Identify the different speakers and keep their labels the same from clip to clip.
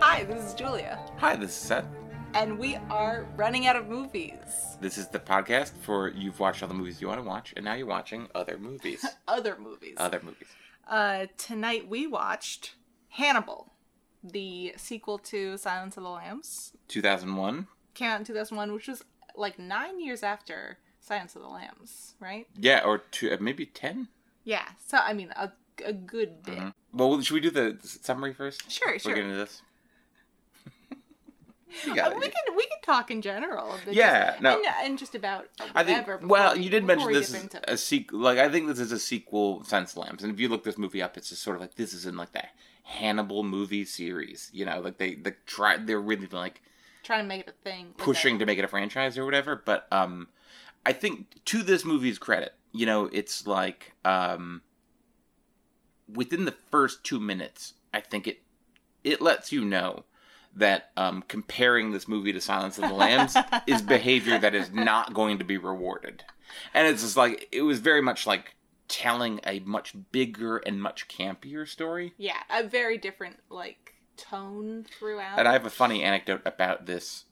Speaker 1: Hi, this is Julia,
Speaker 2: Hi, this is Seth.
Speaker 1: and we are running out of movies.
Speaker 2: This is the podcast for you've watched all the movies you want to watch, and now you're watching other movies.
Speaker 1: Other movies.
Speaker 2: other movies.
Speaker 1: Uh, tonight we watched Hannibal, the sequel to Silence of the Lambs.
Speaker 2: 2001.
Speaker 1: Came out in 2001, which was like nine years after Silence of the Lambs, right?
Speaker 2: Yeah, or two, uh, maybe 10?
Speaker 1: Yeah. So I mean, a, a good bit.
Speaker 2: Mhm. Well, should we do the summary first?
Speaker 1: Sure,
Speaker 2: We're
Speaker 1: sure.
Speaker 2: getting into this.
Speaker 1: Uh,
Speaker 2: it.
Speaker 1: we can we can talk in general.
Speaker 2: Yeah,
Speaker 1: just,
Speaker 2: no.
Speaker 1: and, and just about
Speaker 2: I think.
Speaker 1: before
Speaker 2: Well, you did mention this is a sequel. Like, I think this is a sequel, Sense Lambs. And if you look this movie up, it's just sort of like this is in like the Hannibal movie series. You know, like they they try. They're really like
Speaker 1: trying to make it a thing.
Speaker 2: pushing to make it a franchise or whatever. But um, I think to this movie's credit, you know, it's like um, within the first two minutes, I think it it lets you know that um, comparing this movie to Silence of the Lambs is behavior that is not going to be rewarded, and it's just like it was very much like telling a much bigger and much campier story.
Speaker 1: Yeah, a very different like tone throughout.
Speaker 2: And I have a funny anecdote about this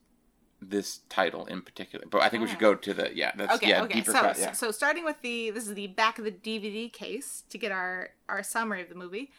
Speaker 2: this title in particular, but I think we should go to the yeah that's
Speaker 1: Okay,
Speaker 2: yeah
Speaker 1: okay.
Speaker 2: deeper
Speaker 1: So,
Speaker 2: yeah.
Speaker 1: so starting with the this is the back of the DVD case to get our our summary of the movie.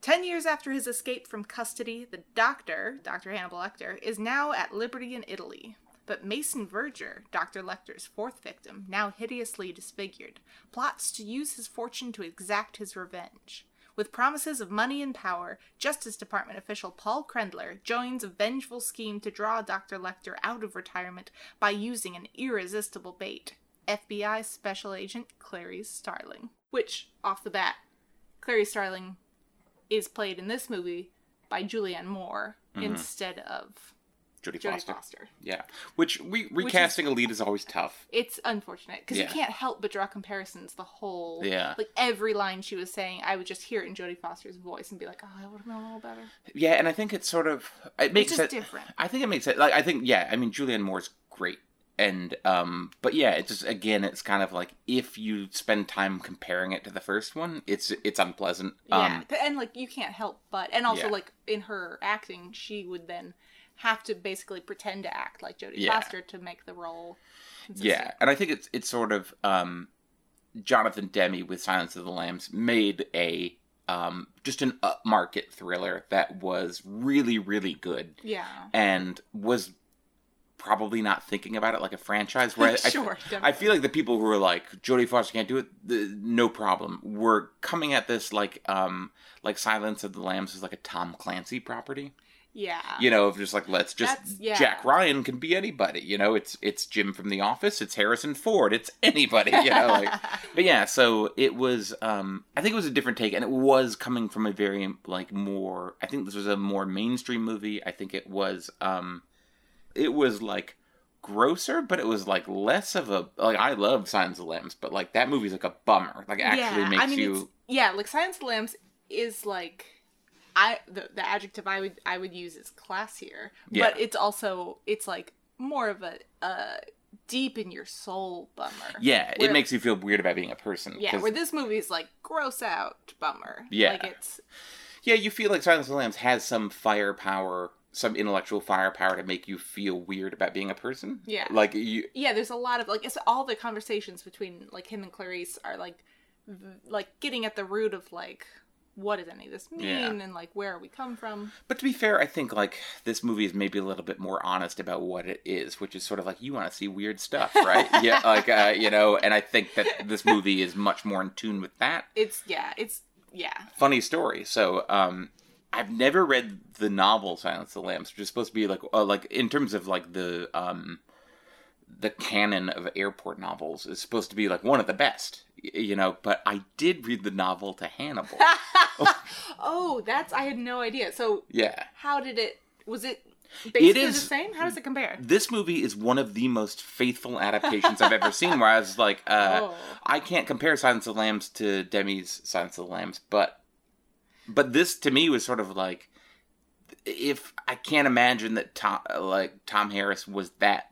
Speaker 1: Ten years after his escape from custody, the doctor, Dr. Hannibal Lecter, is now at liberty in Italy. But Mason Verger, Dr. Lecter's fourth victim, now hideously disfigured, plots to use his fortune to exact his revenge. With promises of money and power, Justice Department official Paul Krendler joins a vengeful scheme to draw Dr. Lecter out of retirement by using an irresistible bait FBI Special Agent Clarice Starling. Which, off the bat, Clarice Starling is played in this movie by Julianne Moore mm-hmm. instead of
Speaker 2: Jodie
Speaker 1: Jodie
Speaker 2: Foster.
Speaker 1: Foster.
Speaker 2: Yeah, which re- recasting a lead is always tough.
Speaker 1: It's unfortunate because
Speaker 2: Yeah.
Speaker 1: you can't help but draw comparisons the whole.
Speaker 2: Yeah.
Speaker 1: Like every line she was saying, I would just hear it in Jodie Foster's voice and be like, oh, I would have known a little better.
Speaker 2: Yeah, and I think it's sort of it makes
Speaker 1: it
Speaker 2: just
Speaker 1: different.
Speaker 2: I think it makes it Like I think yeah, I mean Julianne Moore's great, and um, but yeah, it's just again, it's kind of like if you spend time comparing it to the first one, it's it's unpleasant.
Speaker 1: Yeah,
Speaker 2: Um,
Speaker 1: and like you can't help but, and also
Speaker 2: Yeah.
Speaker 1: like in her acting, she would then have to basically pretend to act like Jodie
Speaker 2: Yeah.
Speaker 1: Foster to make the role. consistent.
Speaker 2: Yeah, and I think it's it's sort of um, Jonathan Demme with Silence of the Lambs made a um, just an upmarket thriller that was really really good
Speaker 1: yeah,
Speaker 2: and was probably not thinking about it like a franchise. Where I, I-
Speaker 1: Sure,
Speaker 2: I,
Speaker 1: definitely.
Speaker 2: feel like the people who are like Jodie Foster can't do it, the, no problem. We're coming at this like um like Silence of the Lambs is like a Tom Clancy property
Speaker 1: yeah,
Speaker 2: you know, of just like let's just
Speaker 1: yeah.
Speaker 2: Jack Ryan can be anybody, you know, it's it's Jim from The Office, it's Harrison Ford, it's anybody, you know, like but yeah, so it was um I think it was a different take and it was coming from a very like more I think this was a more mainstream movie. I think it was um it was like grosser, but it was like less of a like I love Silence of the Lambs, but like that movie's like a bummer. Like actually
Speaker 1: yeah.
Speaker 2: makes
Speaker 1: I mean,
Speaker 2: you
Speaker 1: yeah, like Silence of the Lambs is like. I the, the adjective I would I would use is classier,
Speaker 2: Yeah.
Speaker 1: but it's also it's like more of a uh deep in your soul bummer.
Speaker 2: Yeah,
Speaker 1: Where-
Speaker 2: it makes you feel weird about being a person.
Speaker 1: Yeah, where this movie is like gross out bummer.
Speaker 2: Yeah.
Speaker 1: like it's
Speaker 2: Yeah, you feel like Silence of the Lambs has some firepower, some intellectual firepower to make you feel weird about being a person.
Speaker 1: Yeah.
Speaker 2: Like you
Speaker 1: yeah. There's a lot of like it's all the conversations between like him and Clarice are like v- like getting at the root of like what does any of this mean
Speaker 2: Yeah.
Speaker 1: and like where are we come from.
Speaker 2: But to be fair, I think like this movie is maybe a little bit more honest about what it is, which is sort of like you want to see weird stuff, right? yeah, like uh, you know, and I think that this movie is much more in tune with that.
Speaker 1: It's yeah, it's yeah.
Speaker 2: Funny story. So, um I've never read the novel Silence of the Lambs, which is supposed to be like uh, like in terms of like the um the canon of airport novels is supposed to be like one of the best, you know. But I did read the novel to Hannibal.
Speaker 1: oh, that's I had no idea. So
Speaker 2: yeah,
Speaker 1: how did it? Was it basically
Speaker 2: is-
Speaker 1: the same? How does it compare?
Speaker 2: this movie is one of the most faithful adaptations I've ever seen. Where I was like, uh,
Speaker 1: Oh.
Speaker 2: I can't compare Silence of the Lambs to Demme's Silence of the Lambs, but but this to me was sort of like if I can't imagine that Tom like Tom Harris was that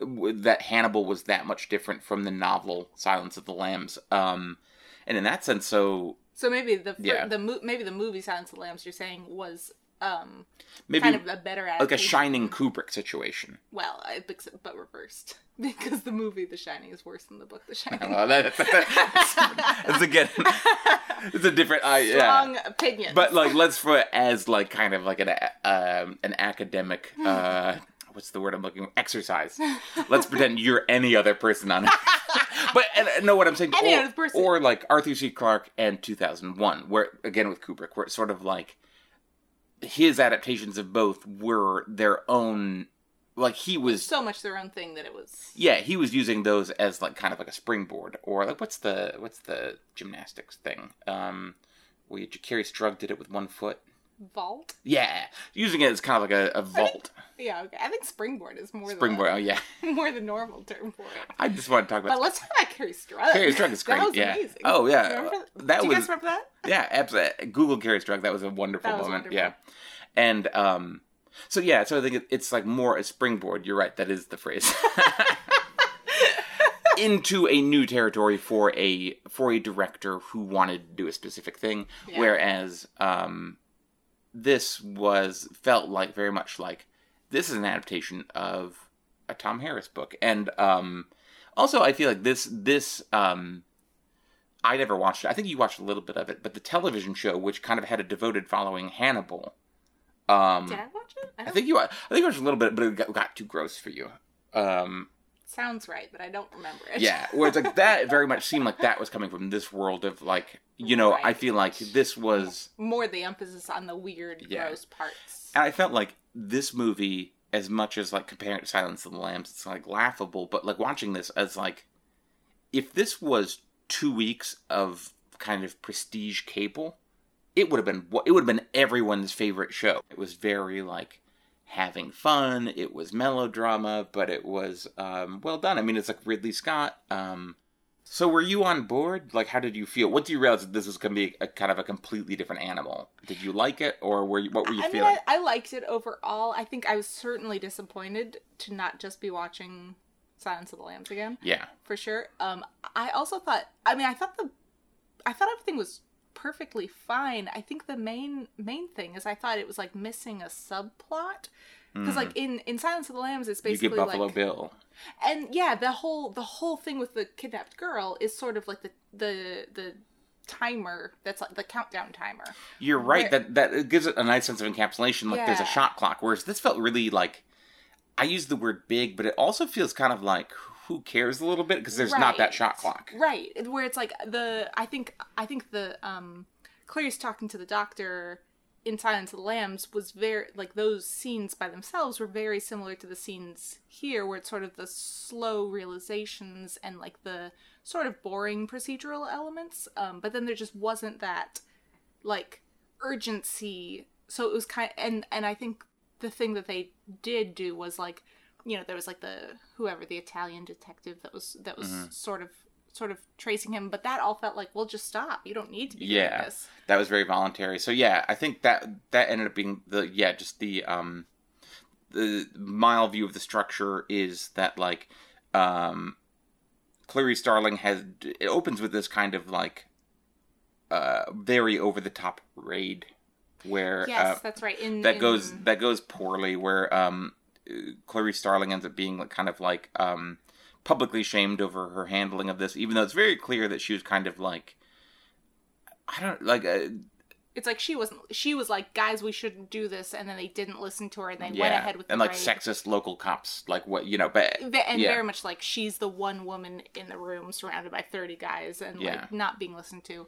Speaker 2: that Hannibal was that much different from the novel Silence of the Lambs. Um, and in that sense, so
Speaker 1: So maybe the
Speaker 2: Yeah.
Speaker 1: the mo- maybe the movie Silence of the Lambs you're saying was um
Speaker 2: maybe
Speaker 1: kind of a better
Speaker 2: like a. Shining Kubrick situation.
Speaker 1: Well, but reversed because the movie The Shining is worse than the book The Shining.
Speaker 2: Well, that, that, that's again, it's a different. Uh, yeah.
Speaker 1: Strong opinion.
Speaker 2: But like, let's for as like kind of like an um, an academic. Uh, what's the word I'm looking? for? Exercise. Let's pretend you're any other person on it. but and, know what I'm saying?
Speaker 1: Any
Speaker 2: or,
Speaker 1: other person.
Speaker 2: or like Arthur C. Clarke and 2001, where again with Kubrick, where it's sort of like his adaptations of both were their own. Like he was
Speaker 1: so much their own thing that it was
Speaker 2: yeah, he was using those as like kind of like a springboard, or like what's the what's the gymnastics thing? Um, where you, Kerri Strug did it with one foot.
Speaker 1: Vault.
Speaker 2: Yeah, using it as kind of like a, a vault
Speaker 1: Yeah, okay. I think springboard is more
Speaker 2: springboard. Oh yeah,
Speaker 1: more the normal term for it.
Speaker 2: I just want to talk about.
Speaker 1: But let's talk about Kerri Strug.
Speaker 2: Kerri Strug is great.
Speaker 1: That was
Speaker 2: yeah.
Speaker 1: amazing.
Speaker 2: Oh yeah,
Speaker 1: Remember
Speaker 2: that
Speaker 1: Do you
Speaker 2: was
Speaker 1: guys remember that?
Speaker 2: yeah, absolutely. Google Kerri Strug. That was a wonderful
Speaker 1: was
Speaker 2: moment.
Speaker 1: wonderful.
Speaker 2: Yeah, and um, so yeah, so I think it, it's like more a springboard. You're right. That is the phrase. into a new territory for a for a director who wanted to do a specific thing
Speaker 1: Yeah.
Speaker 2: whereas um this was felt like very much like this is an adaptation of a Tom Harris book and um also I feel like this this um I never watched it. I think you watched a little bit of it, but the television show which kind of had a devoted following Hannibal um
Speaker 1: Did I watch it? I,
Speaker 2: I think you I think you watched a little bit but it got, got too gross for you. Um
Speaker 1: sounds right, but I don't remember it.
Speaker 2: yeah, where it's like that very much seemed like that was coming from this world of like you know, I feel like this was
Speaker 1: More the emphasis on the weird,
Speaker 2: Yeah.
Speaker 1: gross parts.
Speaker 2: and I felt like this movie as much as like comparing to Silence of the Lambs, it's like laughable, but like watching this as like if this was two weeks of kind of prestige cable, it would have been it would have been everyone's favorite show. It was very like having fun. It was melodrama, but it was um, well done. I mean, it's like Ridley Scott. Um, so were you on board? Like, how did you feel? What do you realize that this was going to be a kind of a completely different animal? Did you like it, or were you? What were you
Speaker 1: I mean,
Speaker 2: feeling?
Speaker 1: I, I liked it overall. I think I was certainly disappointed to not just be watching Silence of the Lambs again,
Speaker 2: Yeah,
Speaker 1: for sure. Um, I also thought. I mean, I thought the, I thought everything was perfectly fine. I think the main main thing is I thought it was like missing a subplot because like in in Silence of the Lambs, it's
Speaker 2: Mm-hmm. you
Speaker 1: basically
Speaker 2: get Buffalo
Speaker 1: like
Speaker 2: Bill.
Speaker 1: and yeah the whole the whole thing with the kidnapped girl is sort of like the the the timer that's like the countdown timer
Speaker 2: You're right.
Speaker 1: Where-
Speaker 2: That that it gives it a nice sense of encapsulation. Like there's a shot clock. Whereas this felt really like I use the word big, but it also feels kind of like who cares a little bit because there's not that shot clock.
Speaker 1: right. Where it's like the i think i think the um clarice talking to the doctor in silence of the lambs was very like those scenes by themselves were very similar to the scenes here where it's sort of the slow realizations and like the sort of boring procedural elements um but then there just wasn't that like urgency. So it was kind and and i think the thing that they did do was like you know there was like the whoever the italian detective that was that was
Speaker 2: Mm-hmm.
Speaker 1: sort of sort of tracing him but that all felt like well just stop you don't need to be
Speaker 2: Yeah.
Speaker 1: doing this
Speaker 2: That was very voluntary. So yeah, I think that that ended up being the yeah just the um the mile view of the structure is that like um Clarice Starling has it opens with this kind of like uh very over the top raid where
Speaker 1: yes
Speaker 2: uh,
Speaker 1: that's right in
Speaker 2: that
Speaker 1: in-
Speaker 2: goes that goes poorly where um Clarice Starling ends up being like kind of like um publicly shamed over her handling of this even though it's very clear that she was kind of like I don't like uh,
Speaker 1: it's like she wasn't she was like guys we shouldn't do this and then they didn't listen to her and they went ahead with the
Speaker 2: and like
Speaker 1: raid.
Speaker 2: sexist local cops like what you know but
Speaker 1: and
Speaker 2: yeah.
Speaker 1: very much like she's the one woman in the room surrounded by 30 guys and
Speaker 2: Yeah.
Speaker 1: like not being listened to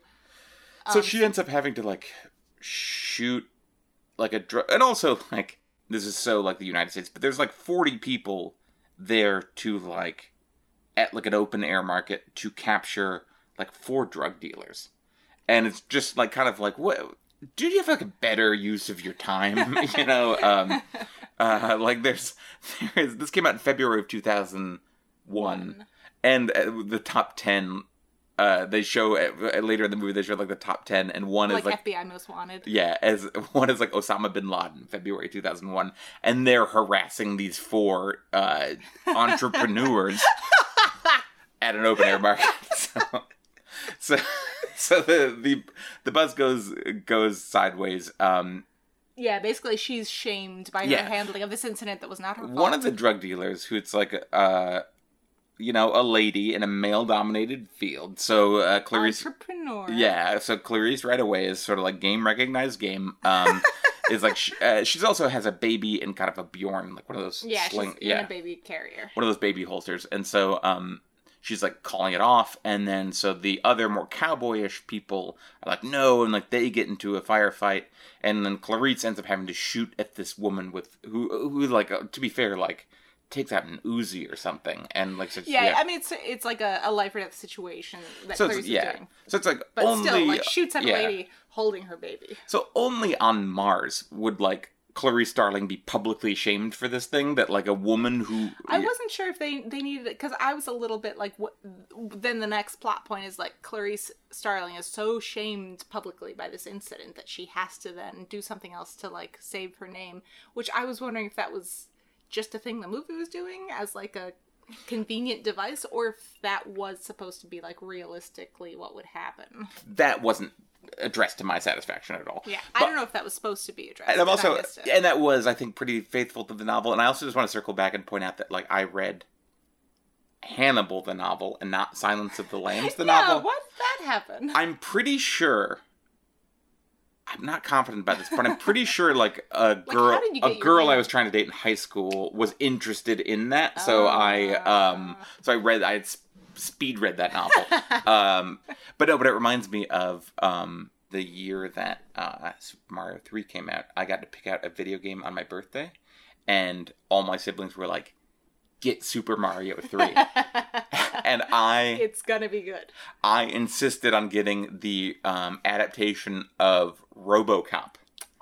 Speaker 2: so
Speaker 1: Um,
Speaker 2: she ends up having to like shoot like a drug, and also like this is so like the United States but there's like 40 people there to like at like an open air market to capture like four drug dealers. And it's just like kind of like what do you have like a better use of your time? You know um uh like there's there is this came out in February of 2001
Speaker 1: One.
Speaker 2: and uh, the top 10 uh, they show uh, later in the movie they show like the top ten, and one
Speaker 1: like,
Speaker 2: is like
Speaker 1: FBI Most Wanted.
Speaker 2: yeah, as one is like Osama bin Laden, February two thousand one, and they're harassing these four uh, entrepreneurs at an open air market. So, so, so the the the buzz goes goes sideways. Um,
Speaker 1: Yeah, basically she's shamed by
Speaker 2: Yeah.
Speaker 1: her handling of this incident that was not her fault.
Speaker 2: one of the drug dealers who it's like uh you know a lady in a male dominated field. So uh clarice
Speaker 1: entrepreneur.
Speaker 2: yeah so clarice right away is sort of like game recognized game um is like sh uh, she's also has a baby in kind of a bjorn like one of those
Speaker 1: Yeah,
Speaker 2: sling
Speaker 1: she's
Speaker 2: yeah
Speaker 1: in a baby carrier.
Speaker 2: one of those baby holsters. And so um she's like calling it off. And then so the other more cowboyish people are like no and like they get into a firefight. And then clarice ends up having to shoot at this woman with who who like uh, to be fair like takes out an uzi or something and like so,
Speaker 1: Yeah, I mean it's it's like a, a life or death situation that
Speaker 2: so
Speaker 1: Clarice is
Speaker 2: yeah
Speaker 1: doing.
Speaker 2: so it's like
Speaker 1: But
Speaker 2: only
Speaker 1: still, like shoots at
Speaker 2: yeah.
Speaker 1: a lady holding her baby.
Speaker 2: so only on mars would like clarice starling be publicly shamed for this thing that like a woman who
Speaker 1: I wasn't sure if they they needed it because I was a little bit like, what? Then the next plot point is like Clarice Starling is so shamed publicly by this incident that she has to then do something else to like save her name. Which I was wondering if that was just a thing the movie was doing as like a convenient device, or if that was supposed to be like realistically what would happen.
Speaker 2: that wasn't addressed to my satisfaction at all
Speaker 1: Yeah, I don't know if that was supposed to be addressed.
Speaker 2: and I'm
Speaker 1: but I
Speaker 2: also, and that was, I think, pretty faithful to the novel. And I also just want to circle back and point out that, like, I read Hannibal the novel and not Silence of the Lambs the
Speaker 1: yeah,
Speaker 2: novel.
Speaker 1: What did that happen?
Speaker 2: I'm pretty sure. I'm not confident about this, but I'm pretty sure, like a girl,
Speaker 1: you
Speaker 2: a girl I was trying to date in high school was interested in that. So I, um,
Speaker 1: Ah.
Speaker 2: so I read, I had speed read that novel. um, but no, but it reminds me of um, the year that uh, Super Mario Three came out. I got to pick out a video game on my birthday, and all my siblings were like, "Get Super Mario 3. and I,
Speaker 1: it's gonna be good.
Speaker 2: I insisted on getting the um, adaptation of RoboCop.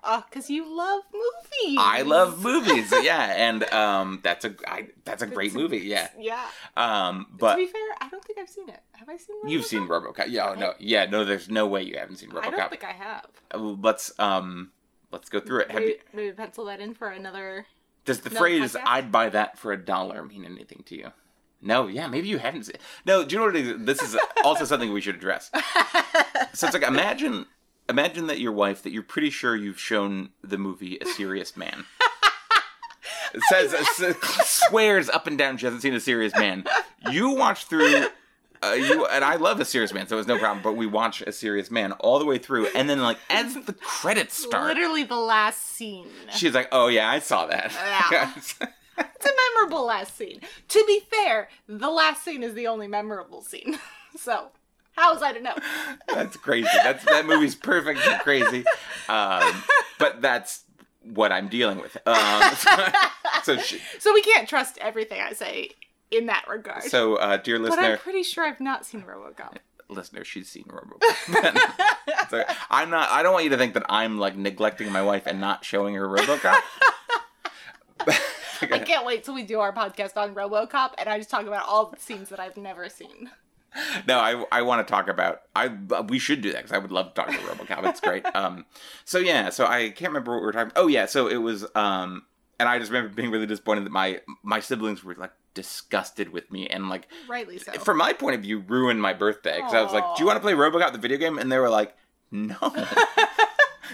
Speaker 1: Oh, because you love movies.
Speaker 2: I love movies, yeah, and um, that's a I, that's a great
Speaker 1: It's
Speaker 2: movie, yeah.
Speaker 1: Yeah.
Speaker 2: Um, but to
Speaker 1: be fair, I don't think I've seen it. Have I seen?
Speaker 2: you've seen RoboCop, yeah? Oh, no, yeah, no. There's no way you haven't seen RoboCop.
Speaker 1: I don't think I have.
Speaker 2: Uh, Let's um, let's go through it. Have
Speaker 1: maybe,
Speaker 2: you,
Speaker 1: maybe pencil that in for another.
Speaker 2: does the phrase
Speaker 1: podcast?
Speaker 2: "I'd buy that for a dollar" mean anything to you? No, yeah, maybe you haven't. Seen... No, do you know what it is? This is also something we should address. So it's like imagine imagine that your wife that you're pretty sure you've shown the movie A Serious Man. Says swears up and down she hasn't seen A Serious Man. You watch through uh, you and I love A Serious Man, so it's no problem. But we watch A Serious Man all the way through, and then like as the credits start,
Speaker 1: Literally the last scene.
Speaker 2: she's like, "Oh yeah, I saw that."
Speaker 1: Yeah. It's a memorable last scene. To be fair, the last scene is the only memorable scene. so, how was I to know?
Speaker 2: That's crazy. That's that movie's perfect crazy. Um, but that's what I'm dealing with. Um, so, so, she,
Speaker 1: So we can't trust everything I say in that regard.
Speaker 2: so uh, dear
Speaker 1: but
Speaker 2: listener,
Speaker 1: I'm pretty sure I've not seen RoboCop.
Speaker 2: listener, she's seen RoboCop. so I'm not. I don't want you to think that I'm like neglecting my wife and not showing her RoboCop.
Speaker 1: I can't wait till we do our podcast on RoboCop and I just talk about all the scenes that I've never seen.
Speaker 2: no, I, I want to talk about I we should do that because I would love to talk about RoboCop. It's great. Um, so yeah, so I can't remember what we were talking. Oh yeah, so it was um, and I just remember being really disappointed that my my siblings were like disgusted with me and like
Speaker 1: Rightly so.
Speaker 2: from my point of view ruined my birthday because I was like, do you want to play RoboCop the video game? And they were like, no.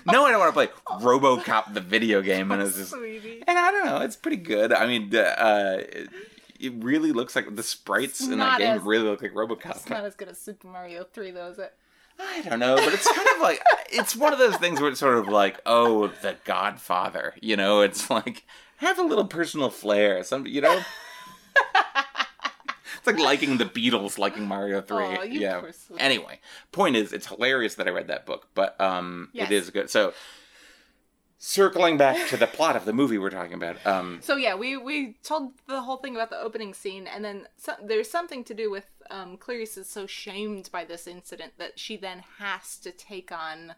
Speaker 2: No, I don't want to play RoboCop the video game, and it's just,
Speaker 1: Sweetie.
Speaker 2: and I don't know, it's pretty good. I mean, uh, it, really looks like the sprites in that game
Speaker 1: as-
Speaker 2: really look like RoboCop.
Speaker 1: It's not as good as Super Mario 3, though, is it?
Speaker 2: I don't know, but it's kind of like it's one of those things where it's sort of like, oh, the Godfather. You know, it's like have a little personal flair. Some, you know. It's like liking the Beatles, liking Mario Three.
Speaker 1: You
Speaker 2: yeah. Anyway, point is, it's hilarious that I read that book, but um,
Speaker 1: Yes.
Speaker 2: it is good. So, circling back to the plot of the movie we're talking about, um,
Speaker 1: So yeah, we we told the whole thing about the opening scene, and then so, there's something to do with um, Clarice is so shamed by this incident that she then has to take on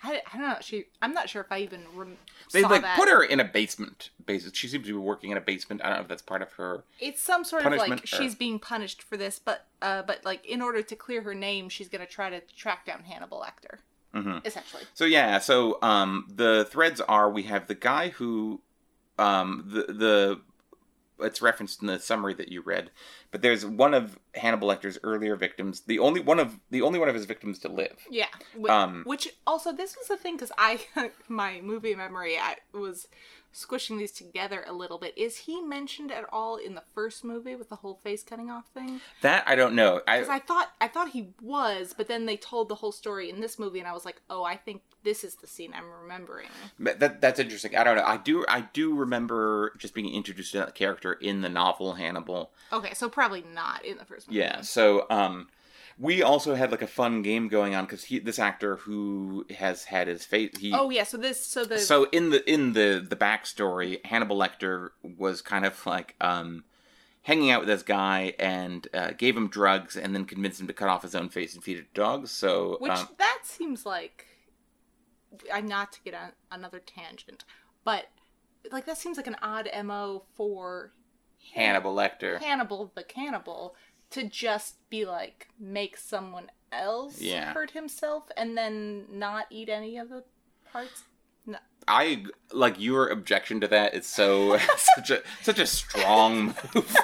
Speaker 1: I, I don't know. She. I'm not sure if I even rem-
Speaker 2: They
Speaker 1: saw
Speaker 2: like
Speaker 1: that.
Speaker 2: put her in a basement. Basis. She seems to be working in a basement. I don't know if that's part of her.
Speaker 1: It's some sort of like
Speaker 2: or-
Speaker 1: she's being punished for this, but uh, but like in order to clear her name, she's gonna try to track down Hannibal Lecter.
Speaker 2: Mhm.
Speaker 1: Essentially.
Speaker 2: So yeah, so um, the threads are we have the guy who, um, the the it's referenced in the summary that you read, but there's one of Hannibal Lecter's earlier victims, the only one of the only one of his victims to live.
Speaker 1: Yeah. Wh-
Speaker 2: Um,
Speaker 1: Which also this was the thing because I my movie memory I was squishing these together a little bit. Is he mentioned at all in the first movie with the whole face cutting off thing?
Speaker 2: That I don't know.
Speaker 1: Because
Speaker 2: I
Speaker 1: I thought I thought he was, but then they told the whole story in this movie, and I was like, oh, I think this is the scene I'm remembering.
Speaker 2: that that's interesting. I don't know. I do I do remember just being introduced to that character in the novel Hannibal.
Speaker 1: Okay, so probably not in the first movie.
Speaker 2: Yeah. So um, we also had like a fun game going on because he this actor who has had his face he
Speaker 1: Oh yeah. So this so the
Speaker 2: so in the in the the backstory, Hannibal Lecter was kind of like um, hanging out with this guy and uh, gave him drugs and then convinced him to cut off his own face and feed it to dogs. So
Speaker 1: which
Speaker 2: um,
Speaker 1: that seems like I'm not to get on another tangent, but like that seems like an odd mo for
Speaker 2: Hannibal Lecter,
Speaker 1: Hannibal the cannibal to just be like make someone else
Speaker 2: Yeah.
Speaker 1: hurt himself and then not eat any of the parts. No.
Speaker 2: I like your objection to that is so such a such a strong move.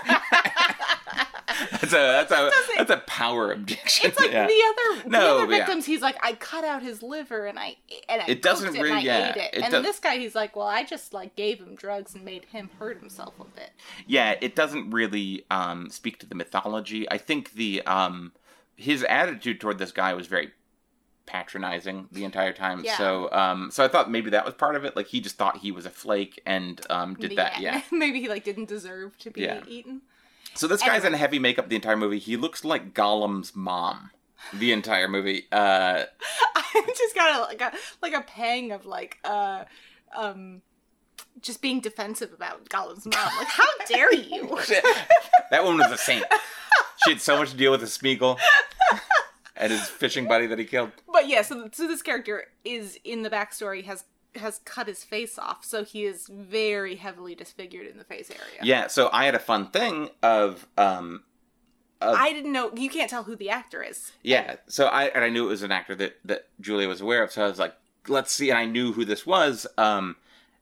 Speaker 2: that's a that's a that's a power objection.
Speaker 1: It's like
Speaker 2: Yeah.
Speaker 1: the other
Speaker 2: No,
Speaker 1: the other
Speaker 2: yeah.
Speaker 1: victims. He's like, I cut out his liver and I and I
Speaker 2: It doesn't
Speaker 1: it
Speaker 2: really-
Speaker 1: and
Speaker 2: yeah,
Speaker 1: it.
Speaker 2: it
Speaker 1: and
Speaker 2: does-
Speaker 1: this guy, he's like, well, I just like gave him drugs and made him hurt himself a bit.
Speaker 2: yeah, it doesn't really um, speak to the mythology. I think the um, his attitude toward this guy was very patronizing the entire time.
Speaker 1: Yeah.
Speaker 2: So um, so I thought maybe that was part of it. Like he just thought he was a flake and um, did that. Yeah.
Speaker 1: maybe he like didn't deserve to be
Speaker 2: Yeah.
Speaker 1: eaten.
Speaker 2: So this guy's
Speaker 1: Anyway.
Speaker 2: in heavy makeup the entire movie. He looks like Gollum's mom the entire movie. Uh,
Speaker 1: I just got a, like a like a pang of like uh um just being defensive about Gollum's mom. Like, how dare you?
Speaker 2: that woman was a saint. She had so much to deal with the Smeagol and his fishing buddy that he killed.
Speaker 1: But yeah, so so this character is in the backstory has has cut his face off, so he is very heavily disfigured in the face area.
Speaker 2: Yeah, so I had a fun thing of um of-
Speaker 1: I didn't know you can't tell who the actor is.
Speaker 2: yeah, so I and I knew it was an actor that that Julia was aware of, so I was like, let's see, and I knew who this was. Um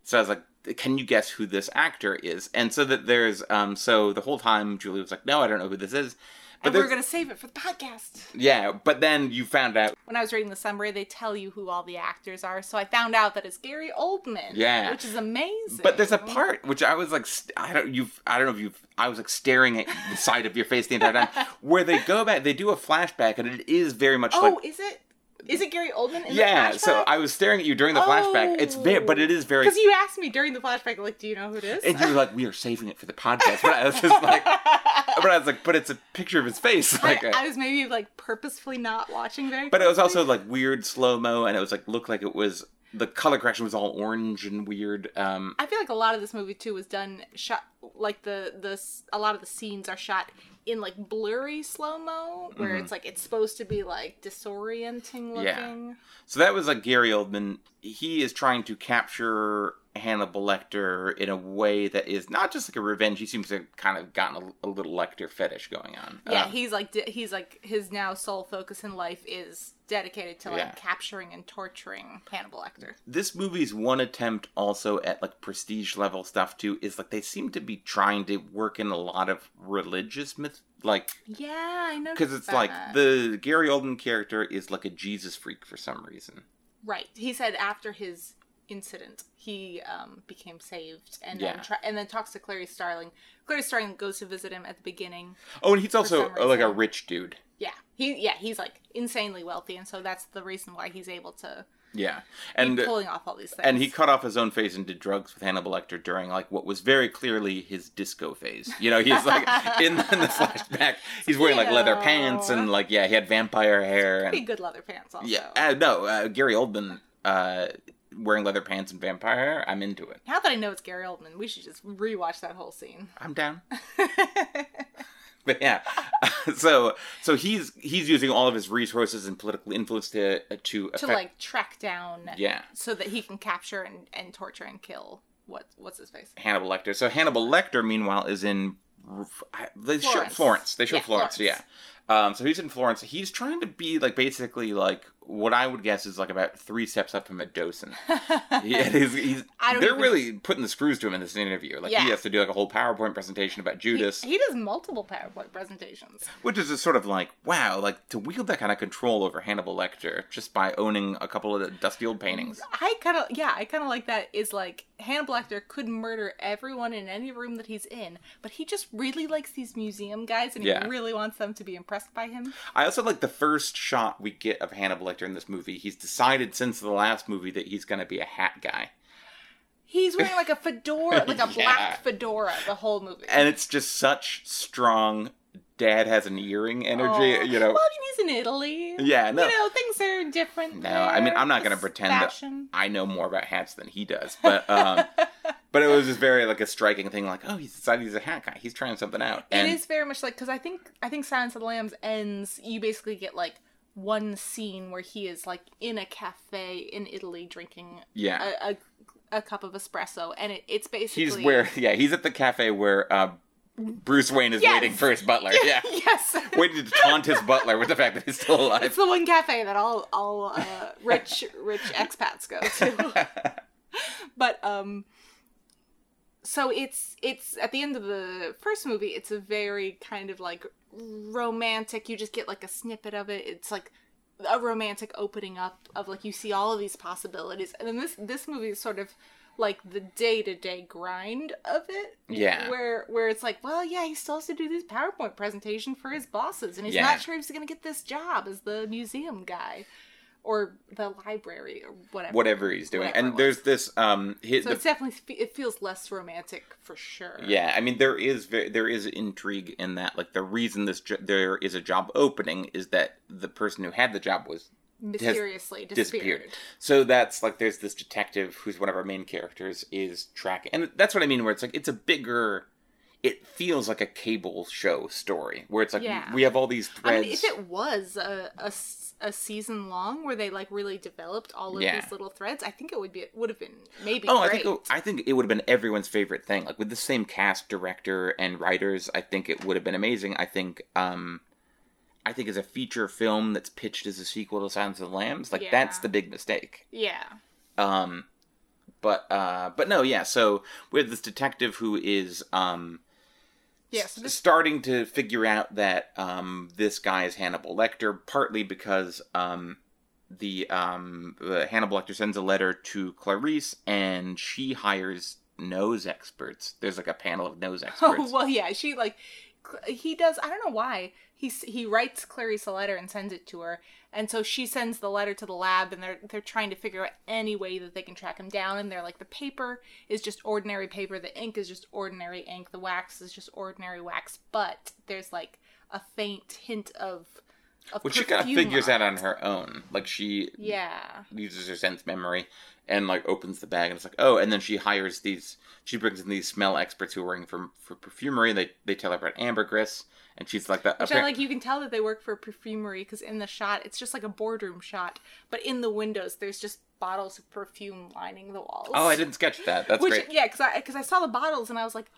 Speaker 2: so I was like, can you guess who this actor is? And so that there's um so the whole time Julia was like, no, I don't know who this is. But
Speaker 1: and we're gonna save it for the podcast.
Speaker 2: yeah, but then you found out
Speaker 1: When I was reading the summary, they tell you who all the actors are, so I found out that it's Gary Oldman.
Speaker 2: Yeah.
Speaker 1: which is amazing.
Speaker 2: But there's a part which I was like, st- I don't, you've, I don't know if you've, I was like staring at the side of your face the entire time, where they go back, they do a flashback, and it is very much like
Speaker 1: Oh,
Speaker 2: like,
Speaker 1: is it? Is it Gary Oldman? In
Speaker 2: yeah. So I was staring at you during the flashback. It's very, but it is very.
Speaker 1: Because you asked me during the flashback, like, do you know who it is?
Speaker 2: And you were like, we are saving it for the podcast. But I was just like, but I was like, but it's a picture of his face. Like,
Speaker 1: I, I was maybe like purposefully not watching very.
Speaker 2: but it was also like weird slow mo, and it was like looked like it was the color correction was all orange and weird. Um,
Speaker 1: I feel like a lot of this movie too was done shot like the the a lot of the scenes are shot in like blurry slow mo where mm-hmm. it's like it's supposed to be like disorienting looking.
Speaker 2: Yeah. So that was like Gary Oldman. He is trying to capture Hannibal Lecter in a way that is not just like a revenge. He seems to have kind of gotten a, a little Lecter fetish going on.
Speaker 1: Yeah,
Speaker 2: Um,
Speaker 1: he's like he's like his now sole focus in life is dedicated to like
Speaker 2: Yeah.
Speaker 1: capturing and torturing Hannibal Lecter.
Speaker 2: this movie's one attempt also at like prestige level stuff too is like they seem to be trying to work in a lot of religious myth, like
Speaker 1: Yeah, I know.
Speaker 2: because it's like the Gary Oldman character is like a Jesus freak for some reason.
Speaker 1: Right. He said after his incident, he um, became saved, and
Speaker 2: Yeah.
Speaker 1: then try- and then talks to Clary Starling. Clary Starling goes to visit him at the beginning.
Speaker 2: Oh, and he's also uh, like a rich dude.
Speaker 1: Yeah, he yeah he's like insanely wealthy, and so that's the reason why he's able to
Speaker 2: Yeah,
Speaker 1: and
Speaker 2: and
Speaker 1: pulling off all these things.
Speaker 2: and he cut off his own face and did drugs with Hannibal Lecter during like what was very clearly his disco phase. You know, he's like in, in the flashback, he's wearing like leather pants and like yeah, he had vampire hair
Speaker 1: pretty
Speaker 2: and
Speaker 1: good leather pants. Also,
Speaker 2: yeah. Uh, no, uh, Gary Oldman uh, wearing leather pants and vampire hair. I'm into it.
Speaker 1: now that I know it's Gary Oldman, we should just rewatch that whole scene.
Speaker 2: I'm down. But yeah, so so he's he's using all of his resources and political influence to to,
Speaker 1: to
Speaker 2: affect,
Speaker 1: like track down
Speaker 2: yeah
Speaker 1: so that he can capture and, and torture and kill what what's his face
Speaker 2: Hannibal Lecter. So Hannibal Lecter, meanwhile, is in they show
Speaker 1: Florence.
Speaker 2: Florence. They show
Speaker 1: Yeah,
Speaker 2: Florence,
Speaker 1: Florence.
Speaker 2: yeah. Um, so he's in Florence. He's trying to be like basically like what I would guess is like about three steps up from a docent. yeah, he's, he's, they're
Speaker 1: even-
Speaker 2: really putting the screws to him in this interview. Like
Speaker 1: Yeah.
Speaker 2: he has to do like a whole PowerPoint presentation about
Speaker 1: he,
Speaker 2: Judas,
Speaker 1: he does multiple PowerPoint presentations.
Speaker 2: which is just sort of like wow, like to wield that kind of control over Hannibal Lecter just by owning a couple of dusty old paintings.
Speaker 1: I kind of yeah, I kind of like that. Is like Hannibal Lecter could murder everyone in any room that he's in, but he just really likes these museum guys, and
Speaker 2: Yeah.
Speaker 1: he really wants them to be impressed by him.
Speaker 2: I also like the first shot we get of Hannibal Lecter in this movie. He's decided since the last movie that he's going to be a hat guy.
Speaker 1: He's wearing like a fedora, like a
Speaker 2: Yeah.
Speaker 1: black fedora, the whole movie.
Speaker 2: And it's just such strong dad has an earring energy,
Speaker 1: Oh.
Speaker 2: you know.
Speaker 1: Well, he's in Italy.
Speaker 2: Yeah, no.
Speaker 1: You know, things are different.
Speaker 2: No, I mean. I'm not gonna
Speaker 1: It's
Speaker 2: pretend that- I know more about hats than he does, but um but it was just very like a striking thing like, oh, he's decided he's a hat guy. He's trying something out.
Speaker 1: It
Speaker 2: And
Speaker 1: is very much like because I think I think Silence of the Lambs ends. You basically get like one scene where he is like in a cafe in Italy drinking
Speaker 2: yeah.
Speaker 1: a, a, a cup of espresso, and it, it's basically
Speaker 2: He's where yeah, he's at the cafe where uh Bruce Wayne is
Speaker 1: Yes.
Speaker 2: waiting for his butler. Yeah.
Speaker 1: yes.
Speaker 2: Waiting to taunt his butler with the fact that he's still alive.
Speaker 1: It's the one cafe that all all uh, rich rich expats go to. but um so it's it's at the end of the first movie it's a very kind of like romantic you just get like a snippet of it it's like a romantic opening up of like you see all of these possibilities and then this this movie is sort of like the day-to-day grind of it
Speaker 2: Yeah.
Speaker 1: where where it's like well yeah he still has to do this powerpoint presentation for his bosses and he's
Speaker 2: Yeah.
Speaker 1: not sure if he's gonna get this job as the museum guy or the library or whatever
Speaker 2: Whatever he's doing.
Speaker 1: Whatever
Speaker 2: and there's this um his,
Speaker 1: so
Speaker 2: the
Speaker 1: it's definitely it feels less romantic for sure
Speaker 2: Yeah, I mean there is there is intrigue in that. Like the reason this jo- there is a job opening is that the person who had the job was
Speaker 1: mysteriously
Speaker 2: disappeared.
Speaker 1: disappeared.
Speaker 2: So that's like there's this detective who's one of our main characters is tracking, and that's what I mean. Where it's like it's a bigger. It feels like a cable show story where it's like
Speaker 1: Yeah.
Speaker 2: we have all these
Speaker 1: I
Speaker 2: threads.
Speaker 1: mean, if it was a, a a season long where they like really developed all of
Speaker 2: Yeah.
Speaker 1: these little threads, I think it would be would have been maybe.
Speaker 2: Oh, I think it, I think it would have been everyone's favorite thing. Like with the same cast, director, and writers, I think it would have been amazing. I think, um, I think as a feature film that's pitched as a sequel to Silence of the Lambs, like that's the big mistake.
Speaker 1: yeah,
Speaker 2: Um, but uh, but no, yeah. So we have this detective who is um
Speaker 1: yeah. So this
Speaker 2: starting to figure out that um, this guy is Hannibal Lecter, partly because um, the, um, the Hannibal Lecter sends a letter to Clarice, and she hires nose experts. There's like a panel of nose experts.
Speaker 1: Oh well, yeah. She like he does. I don't know why he he writes Clarice a letter and sends it to her, and so she sends the letter to the lab, and they're they're trying to figure out any way that they can track him down. And they're like, the paper is just ordinary paper, the ink is just ordinary ink, the wax is just ordinary wax, but there's like a faint hint of of
Speaker 2: Which she kind of figures out on her own. Like she
Speaker 1: Yeah.
Speaker 2: uses her sense memory and like opens the bag and it's like oh and then she hires these she brings in these smell experts who are working for for perfumery and they they tell her about ambergris and she's like that
Speaker 1: Which I like. You can tell that they work for perfumery because in the shot, it's just like a boardroom shot, but in the windows, there's just bottles of perfume lining the walls.
Speaker 2: oh i didn't sketch that that's
Speaker 1: Which
Speaker 2: great
Speaker 1: yeah, because I because I saw the bottles and I was like,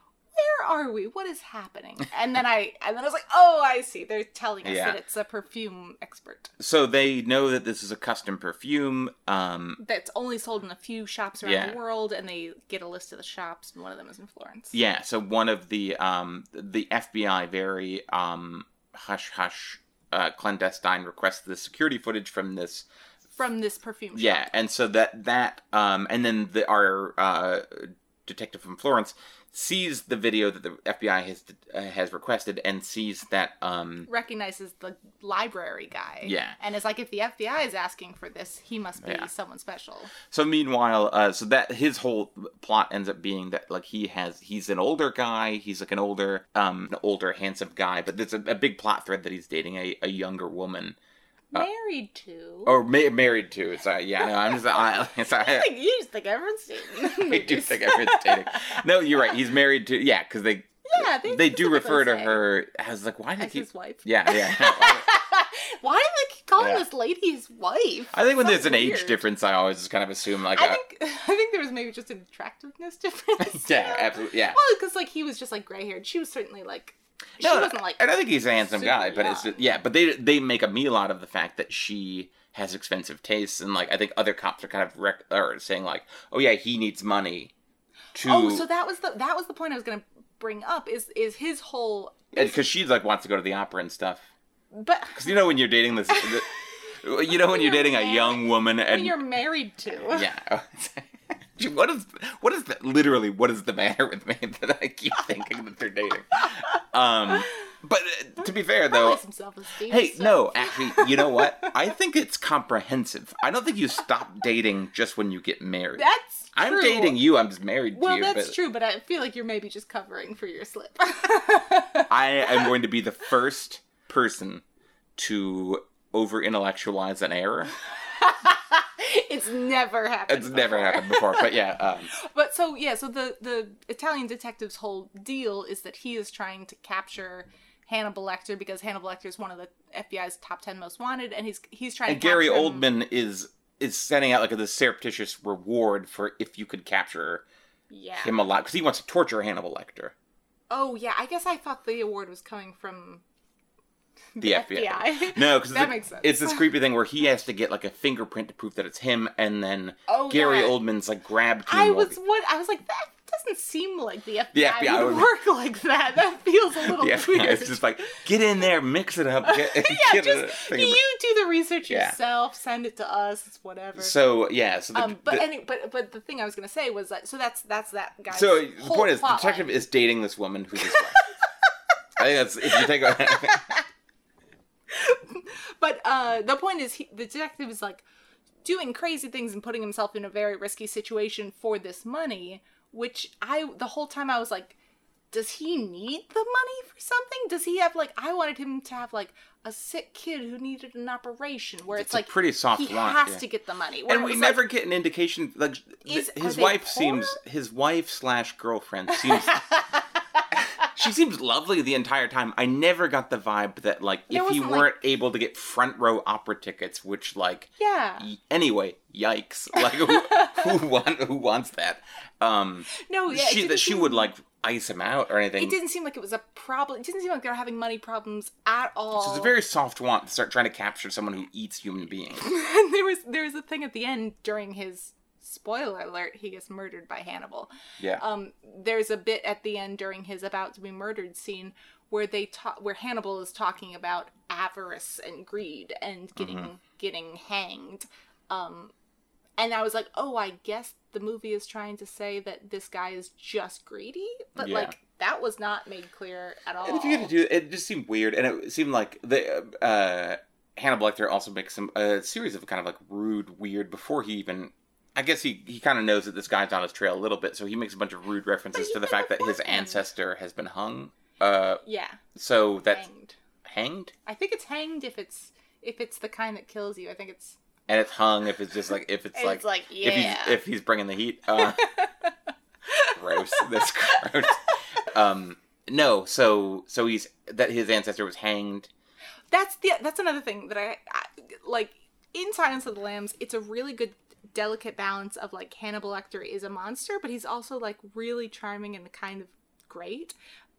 Speaker 1: where are we? What is happening? And then I and then I was like, oh, I see. They're telling us
Speaker 2: Yeah.
Speaker 1: that it's a perfume expert
Speaker 2: so they know that this is a custom perfume um
Speaker 1: that's only sold in a few shops around
Speaker 2: Yeah.
Speaker 1: the world, and they get a list of the shops, and one of them is in Florence.
Speaker 2: yeah so one of the um the fbi very um hush hush uh clandestine requests the security footage from this
Speaker 1: From this perfume shop.
Speaker 2: Yeah, and so that that um and then the our uh detective from Florence sees the video that the FBI has uh, has requested and sees that um
Speaker 1: recognizes the library guy.
Speaker 2: Yeah.
Speaker 1: And is like, if the FBI is asking for this, he must be
Speaker 2: Yeah.
Speaker 1: someone special.
Speaker 2: so meanwhile uh so that his whole plot ends up being that like he has he's an older guy he's like an older um an older handsome guy but there's a, a big plot thread that he's dating a, a younger woman
Speaker 1: Married to.
Speaker 2: or ma- married to sorry yeah no I'm just I, sorry
Speaker 1: I think you just think everyone's dating.
Speaker 2: I do think everyone's dating. No, you're right. He's married to yeah, because they
Speaker 1: Yeah, they,
Speaker 2: they do refer to her as like why
Speaker 1: as
Speaker 2: keep
Speaker 1: his wife.
Speaker 2: yeah yeah
Speaker 1: Why do they keep calling
Speaker 2: Yeah.
Speaker 1: this lady his wife?
Speaker 2: I think when
Speaker 1: So
Speaker 2: there's an age difference, I always just kind of assume like,
Speaker 1: I
Speaker 2: uh,
Speaker 1: think I think there was maybe just an attractiveness difference.
Speaker 2: yeah, absolutely, yeah.
Speaker 1: Well, because like he was just like gray haired. She was certainly like she
Speaker 2: No,
Speaker 1: wasn't like
Speaker 2: and I think he's a handsome
Speaker 1: super
Speaker 2: guy, but it's
Speaker 1: young.
Speaker 2: yeah. But they they make a meal out of the fact that she has expensive tastes, and like I think other cops are kind of rec- or saying like, oh yeah, he needs money to
Speaker 1: Oh, so that was the that was the point I was gonna bring up is is his whole
Speaker 2: because she's like wants to go to the opera and stuff.
Speaker 1: but
Speaker 2: Because you know when you're dating this, the, you know when you're
Speaker 1: you're
Speaker 2: dating a young woman
Speaker 1: when
Speaker 2: and
Speaker 1: you're married to
Speaker 2: yeah. What is what is the, literally what is the matter with me that I keep thinking that they're dating? Um, but uh, to be fair though,
Speaker 1: Probably some self esteem.
Speaker 2: Hey, no, actually, you know what? I think it's comprehensive. I don't think you stop dating just when you get married.
Speaker 1: that's
Speaker 2: I'm
Speaker 1: true.
Speaker 2: dating you. I'm just married
Speaker 1: Well,
Speaker 2: to you.
Speaker 1: that's
Speaker 2: but
Speaker 1: true, but I feel like you're maybe just covering for your slip.
Speaker 2: I am going to be the first person to over intellectualize an error.
Speaker 1: It's never happened.
Speaker 2: It's never
Speaker 1: before.
Speaker 2: happened before, but yeah. Um,
Speaker 1: But so yeah, so the the Italian detective's whole deal is that he is trying to capture Hannibal Lecter because Hannibal Lecter is one of the FBI's top ten most wanted, and he's he's trying
Speaker 2: and
Speaker 1: to
Speaker 2: Gary
Speaker 1: capture him-
Speaker 2: Oldman is is setting out like a surreptitious reward for if you could capture
Speaker 1: Yeah.
Speaker 2: him alive because he wants to torture Hannibal Lecter.
Speaker 1: Oh yeah, I guess I thought the award was coming from
Speaker 2: The, FBI.
Speaker 1: FBI.
Speaker 2: No, because
Speaker 1: That
Speaker 2: it's,
Speaker 1: makes sense.
Speaker 2: it's this creepy thing where he has to get like a fingerprint to prove that it's him, and then
Speaker 1: Oh,
Speaker 2: Gary
Speaker 1: yeah.
Speaker 2: Oldman's like grab team.
Speaker 1: I was what I was like that doesn't seem like the FBI,
Speaker 2: The FBI
Speaker 1: would
Speaker 2: would-
Speaker 1: work like that. That feels a little
Speaker 2: the FBI
Speaker 1: weird.
Speaker 2: is just like get in there, mix it up, get,
Speaker 1: yeah, just
Speaker 2: fingerprint."
Speaker 1: you do the research
Speaker 2: Yeah.
Speaker 1: yourself, send it to us, it's whatever.
Speaker 2: So yeah, so the,
Speaker 1: um, but
Speaker 2: the-
Speaker 1: any, but but the thing I was gonna say was that so that's that's that guy.
Speaker 2: so the point is, the detective is dating this woman who's his wife. I think that's if you take a,
Speaker 1: But uh, the point is, he, the detective is like doing crazy things and putting himself in a very risky situation for this money. Which I the whole time I was like, does he need the money for something? Does he have like I wanted him to have like a sick kid who needed an operation where it's,
Speaker 2: It's
Speaker 1: like
Speaker 2: pretty soft
Speaker 1: he
Speaker 2: want,
Speaker 1: has
Speaker 2: yeah.
Speaker 1: to get the money. Where
Speaker 2: and we never
Speaker 1: like,
Speaker 2: get an indication. Like
Speaker 1: Is-
Speaker 2: his wife seems his wife slash girlfriend seems. She seems lovely the entire time. I never got the vibe that like
Speaker 1: There
Speaker 2: if he
Speaker 1: wasn't, like-
Speaker 2: weren't able to get front row opera tickets, which like
Speaker 1: yeah.
Speaker 2: y- anyway, yikes! Like who, who want who wants that? Um,
Speaker 1: No, yeah.
Speaker 2: she that she
Speaker 1: seem-
Speaker 2: would like ice him out or anything.
Speaker 1: It didn't seem like it was a problem. It didn't seem like they were having money problems at all.
Speaker 2: So it's a very soft want to start trying to capture someone who eats human beings.
Speaker 1: and there was there was a thing at the end during his spoiler alert he gets murdered by hannibal
Speaker 2: Yeah.
Speaker 1: um there's a bit at the end during his about to be murdered scene where they talk where hannibal is talking about avarice and greed and getting
Speaker 2: Mm-hmm.
Speaker 1: getting hanged um and i was like oh i guess the movie is trying to say that this guy is just greedy but
Speaker 2: Yeah.
Speaker 1: like that was not made clear at all
Speaker 2: And if you're gonna do it, just seemed weird, and it seemed like the uh, Hannibal Lecter also makes some a series of kind of like rude, weird before he even. I guess he, he kind of knows that this guy's on his trail a little bit, so he makes a bunch of rude references to the fact that his
Speaker 1: him.
Speaker 2: ancestor has been hung. Uh,
Speaker 1: yeah
Speaker 2: so that's
Speaker 1: hanged
Speaker 2: hanged,
Speaker 1: i think it's hanged if it's if it's the kind that kills you i think it's
Speaker 2: and it's hung if it's just like if it's
Speaker 1: It's
Speaker 2: like,
Speaker 1: like,
Speaker 2: if he's if he's bringing the heat. Uh, gross. That's gross. Um, no, so so he's that his ancestor was hanged.
Speaker 1: that's the that's another thing that I, I like in Silence of the Lambs. It's a really good delicate balance of like Hannibal Lecter is a monster, but he's also like really charming and kind of great.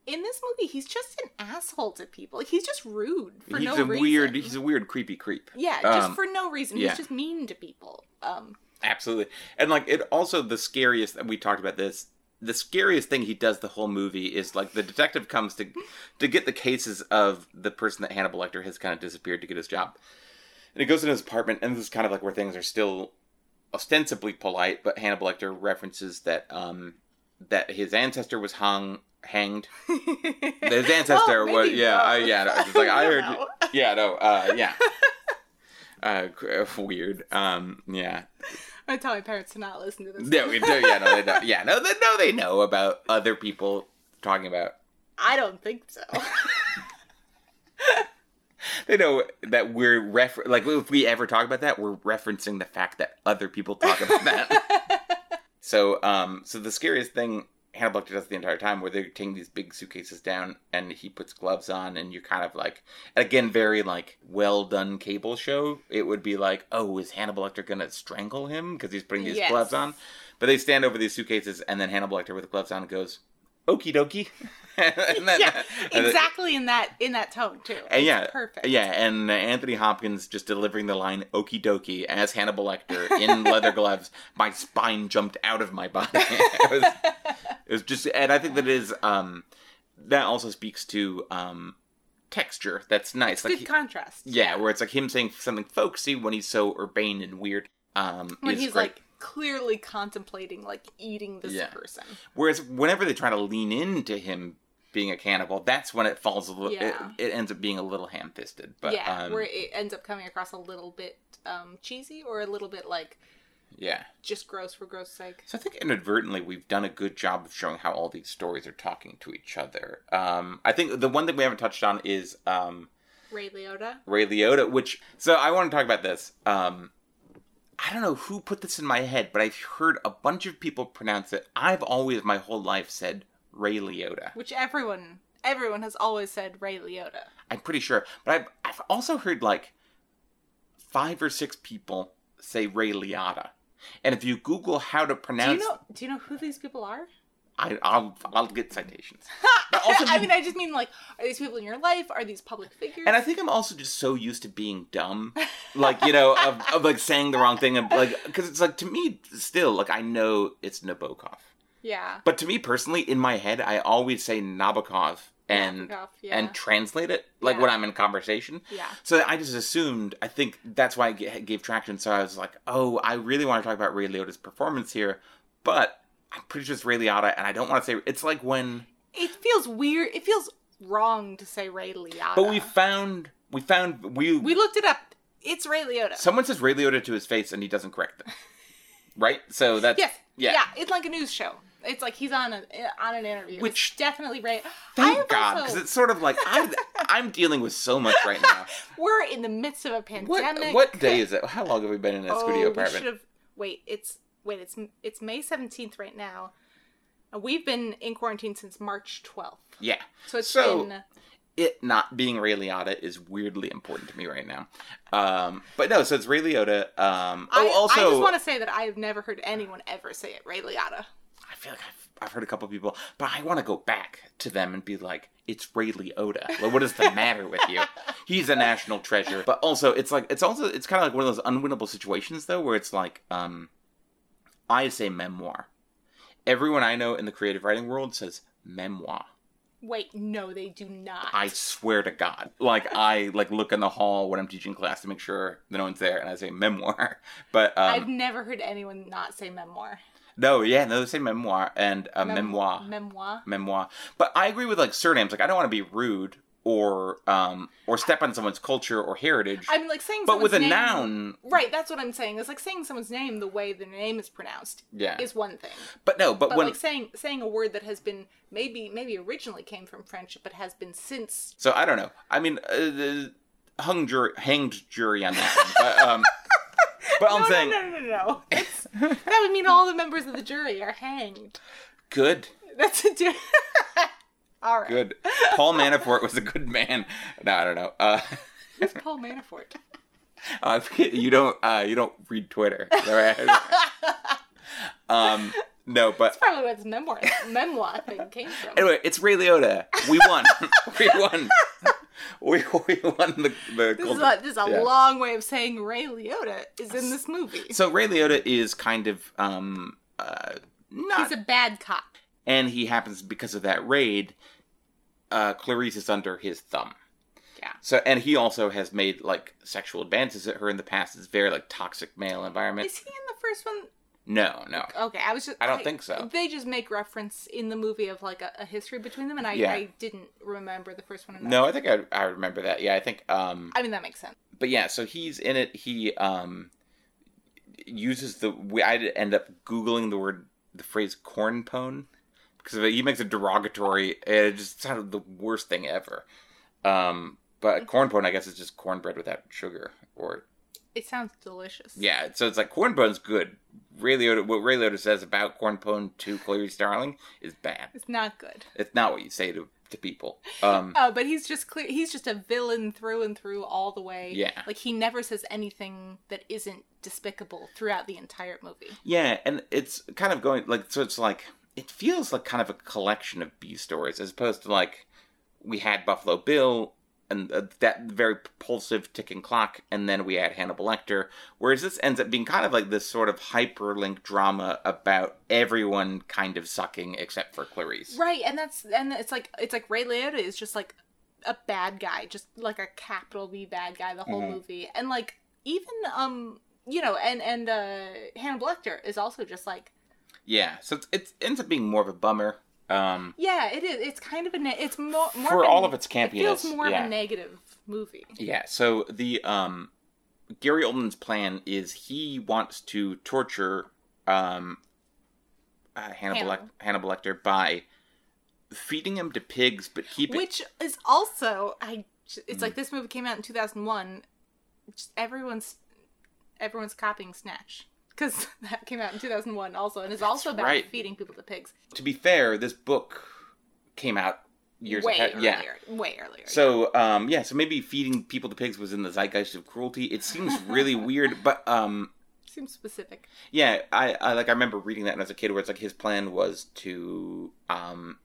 Speaker 1: In this movie, he's just an asshole to people. He's just rude for
Speaker 2: he's
Speaker 1: no
Speaker 2: a
Speaker 1: reason.
Speaker 2: weird. He's a weird, creepy creep.
Speaker 1: yeah, just
Speaker 2: um,
Speaker 1: for no reason.
Speaker 2: yeah.
Speaker 1: He's just mean to people. Um,
Speaker 2: Absolutely. And like it also the scariest we talked about this. The scariest thing he does the whole movie is like the detective comes to to get the cases of the person that Hannibal Lecter has kind of disappeared to get his job. And he goes in his apartment and this is kind of like where things are still ostensibly polite, but Hannibal Lecter references that um that his ancestor was hung hanged. His ancestor
Speaker 1: Well,
Speaker 2: was yeah. I, yeah, no, it's like I, heard
Speaker 1: know.
Speaker 2: yeah, no, uh yeah. Uh, weird. Um, yeah.
Speaker 1: I tell my parents to not listen to this.
Speaker 2: No, we do. Yeah, no, they don't. Yeah, no, they, no, they know about other people talking about.
Speaker 1: I don't think so.
Speaker 2: They know that we're refer like if we ever talk about that, we're referencing the fact that other people talk about that. so, um, so the scariest thing Hannibal Lecter does the entire time, where they're taking these big suitcases down, and he puts gloves on, and you're kind of like, again, very like well done cable show. It would be like, oh, is Hannibal Lecter gonna strangle him because he's putting these
Speaker 1: Yes.
Speaker 2: gloves on? But they stand over these suitcases, and then Hannibal Lecter with the gloves on goes, "Okie dokie," and then,
Speaker 1: yeah,
Speaker 2: and then-
Speaker 1: exactly in that in that tone too.
Speaker 2: and
Speaker 1: It's
Speaker 2: yeah,
Speaker 1: perfect.
Speaker 2: Yeah, and uh, Anthony Hopkins just delivering the line "Okie dokie" as Hannibal Lecter in leather gloves. My spine jumped out of my body. it, was, it was just, and I think that is um, that also speaks to um, texture. That's nice.
Speaker 1: Good
Speaker 2: Like, he-
Speaker 1: contrast.
Speaker 2: yeah, where it's like him saying something folksy when he's so urbane and weird. Um,
Speaker 1: when
Speaker 2: is
Speaker 1: he's
Speaker 2: great.
Speaker 1: like clearly contemplating like eating this
Speaker 2: Yeah.
Speaker 1: person.
Speaker 2: Whereas whenever they try to lean into him being a cannibal, that's when it falls a little.
Speaker 1: Yeah.
Speaker 2: It, it ends up being a little ham-fisted. But
Speaker 1: yeah,
Speaker 2: um,
Speaker 1: where it ends up coming across a little bit um, cheesy or a little bit like
Speaker 2: yeah.
Speaker 1: just gross for gross sake.
Speaker 2: So I think inadvertently we've done a good job of showing how all these stories are talking to each other. Um, I think the one thing we haven't touched on is um,
Speaker 1: Ray Liotta.
Speaker 2: Ray Liotta, which so I want to talk about this. Um, I don't know who put this in my head, but I've heard a bunch of people pronounce it. I've always my whole life said Ray Liotta.
Speaker 1: which everyone everyone has always said Ray Liotta.
Speaker 2: I'm pretty sure, but I've I've also heard like five or six people say Ray Liotta. And if you Google how to pronounce, Do
Speaker 1: you know? Do you know who these people are?
Speaker 2: I, I'll I'll get citations. But also
Speaker 1: I mean, I just mean like, are these people in your life? Are these public figures?
Speaker 2: And I think I'm also just so used to being dumb, like you know, of, of like saying the wrong thing, and like because it's like to me still like I know it's Nabokov,
Speaker 1: yeah,
Speaker 2: but to me personally in my head I always say Nabokov and
Speaker 1: Nabokov, yeah.
Speaker 2: and translate it like
Speaker 1: Yeah.
Speaker 2: when I'm in conversation.
Speaker 1: yeah,
Speaker 2: So I just assumed. I think that's why ga- gave traction. So I was like, oh, I really want to talk about Ray Liotta's performance here, but I'm pretty sure it's Ray Liotta, and I don't want to say it's like when.
Speaker 1: it feels weird. It feels wrong to say Ray Liotta.
Speaker 2: But we found we found we
Speaker 1: we looked it up. It's Ray Liotta.
Speaker 2: Someone says Ray Liotta to his face and he doesn't correct them. right? So that's
Speaker 1: yes,
Speaker 2: yeah.
Speaker 1: yeah, It's like a news show. It's like he's on a on an interview.
Speaker 2: Which-
Speaker 1: It's definitely Ray.
Speaker 2: Thank God,
Speaker 1: also-
Speaker 2: because it's sort of like I'm I'm dealing with so much right now.
Speaker 1: We're in the midst of a pandemic.
Speaker 2: what day is it? How long have we been in a
Speaker 1: oh,
Speaker 2: studio
Speaker 1: we
Speaker 2: apartment?
Speaker 1: should have. Wait, it's wait. It's it's May seventeenth right now. And We've been in quarantine since March twelfth.
Speaker 2: Yeah.
Speaker 1: So it's
Speaker 2: So-
Speaker 1: been
Speaker 2: It not being Ray Liotta is weirdly important to me right now. Um, but no, so it's Ray Liotta. Um, oh,
Speaker 1: I,
Speaker 2: also,
Speaker 1: I just want to say that I have never heard anyone ever say it, Ray Liotta.
Speaker 2: I feel like I've, I've heard a couple people, but I want to go back to them and be like, it's Ray Liotta. Like, what is the matter with you? He's a national treasure. But also, it's like, it's also, it's kind of like one of those unwinnable situations, though, where it's like, um, I say memoir. Everyone I know in the creative writing world says memoir.
Speaker 1: Wait, no, they do not.
Speaker 2: I swear to God. Like, I, like, look in the hall when I'm teaching class to make sure that no one's there, and I say memoir. But, um,
Speaker 1: I've never heard anyone not say memoir.
Speaker 2: no, yeah, no, they say memoir and uh,
Speaker 1: Mem-
Speaker 2: memoir.
Speaker 1: Memoir.
Speaker 2: memoir. But I agree with like surnames. Like I don't want to be rude or um or step on someone's culture or heritage.
Speaker 1: I mean, like saying.
Speaker 2: but with a
Speaker 1: name-
Speaker 2: noun,
Speaker 1: Right, that's what I'm saying. It's like saying someone's name the way their name is pronounced
Speaker 2: yeah.
Speaker 1: is one thing.
Speaker 2: But no, but,
Speaker 1: But
Speaker 2: when
Speaker 1: like saying saying a word that has been maybe maybe originally came from French but has been since
Speaker 2: so I don't know. I mean, uh, the hung jury, hanged jury on that. One. But um, but I'm
Speaker 1: no,
Speaker 2: saying
Speaker 1: no, no, no, no. That would mean all the members of the jury are hanged.
Speaker 2: good,
Speaker 1: That's a do. all right.
Speaker 2: good. Paul Manafort was a good man. No, I don't know. Uh,
Speaker 1: Who's Paul Manafort?
Speaker 2: I forget you don't uh you don't read Twitter. right? um, no, but that's
Speaker 1: Probably where this memoir memoir thing came from.
Speaker 2: Anyway, it's Ray Liotta. We won. we won. We, we won the the.
Speaker 1: This is a, this is a
Speaker 2: Yeah.
Speaker 1: long way of saying Ray Liotta is in this movie.
Speaker 2: So Ray Liotta is kind of um uh not,
Speaker 1: He's a bad cop.
Speaker 2: and he happens because of that raid. Uh, Clarice is under his thumb.
Speaker 1: Yeah.
Speaker 2: So and he also has made like sexual advances at her in the past. It's very like toxic male environment.
Speaker 1: Is he in the first one?
Speaker 2: No, no.
Speaker 1: Okay, I was just.
Speaker 2: I don't think so.
Speaker 1: They just make reference in the movie of like a, a history between them, and I,
Speaker 2: Yeah.
Speaker 1: I didn't remember the first one.
Speaker 2: No, I think I, I remember that. Yeah, I think um
Speaker 1: I mean that makes sense.
Speaker 2: but yeah, so he's in it. He um uses the. I end up googling the word, the phrase "corn pone" because he makes a derogatory. It just sounded the worst thing ever. Um, but corn pone, I guess, is just cornbread without sugar, or
Speaker 1: It sounds delicious.
Speaker 2: Yeah, so it's like corn pone's good. Ray Liotta, what Ray Liotta says about corn bone to Clarice Starling is bad.
Speaker 1: It's not good.
Speaker 2: It's not what you say to, to people. Um,
Speaker 1: Oh, but he's just clear. He's just a villain through and through, all the way.
Speaker 2: Yeah.
Speaker 1: Like he never says anything that isn't despicable throughout the entire movie.
Speaker 2: yeah, and it's kind of going like so. It's like it feels like kind of a collection of B stories as opposed to like we had Buffalo Bill and uh, that very propulsive ticking clock, and then we had Hannibal Lecter. Whereas this ends up being kind of like this sort of hyperlink drama about everyone kind of sucking except for Clarice.
Speaker 1: Right, and that's and it's like it's like Ray Liotta is just like a bad guy, just like a capital B bad guy the whole
Speaker 2: Mhm.
Speaker 1: movie, and like even um you know and and uh Hannibal Lecter is also just like
Speaker 2: Yeah, so it's, it ends up being more of a bummer. Um,
Speaker 1: yeah it is it's kind of a ne- it's more more
Speaker 2: for
Speaker 1: of a-
Speaker 2: all of its
Speaker 1: it
Speaker 2: campiness.
Speaker 1: feels more
Speaker 2: yeah.
Speaker 1: of a negative movie.
Speaker 2: Yeah, so the um Gary Oldman's plan is he wants to torture um uh, Hannibal
Speaker 1: Hannibal.
Speaker 2: Hannibal Lecter by feeding him to pigs but keeping
Speaker 1: Which is also I it's
Speaker 2: Mm.
Speaker 1: like this movie came out in 2001 everyone's everyone's copying Snatch cuz that came out in 2001 also and is also about
Speaker 2: right.
Speaker 1: feeding people to pigs.
Speaker 2: to be fair, this book came out years
Speaker 1: way
Speaker 2: ahead.
Speaker 1: earlier.
Speaker 2: Yeah.
Speaker 1: Way earlier.
Speaker 2: So um yeah, so maybe feeding people to pigs was in the zeitgeist of cruelty. It seems really weird, but um
Speaker 1: Seems specific.
Speaker 2: Yeah, I, I like I remember reading that was a kid, where it's like his plan was to um,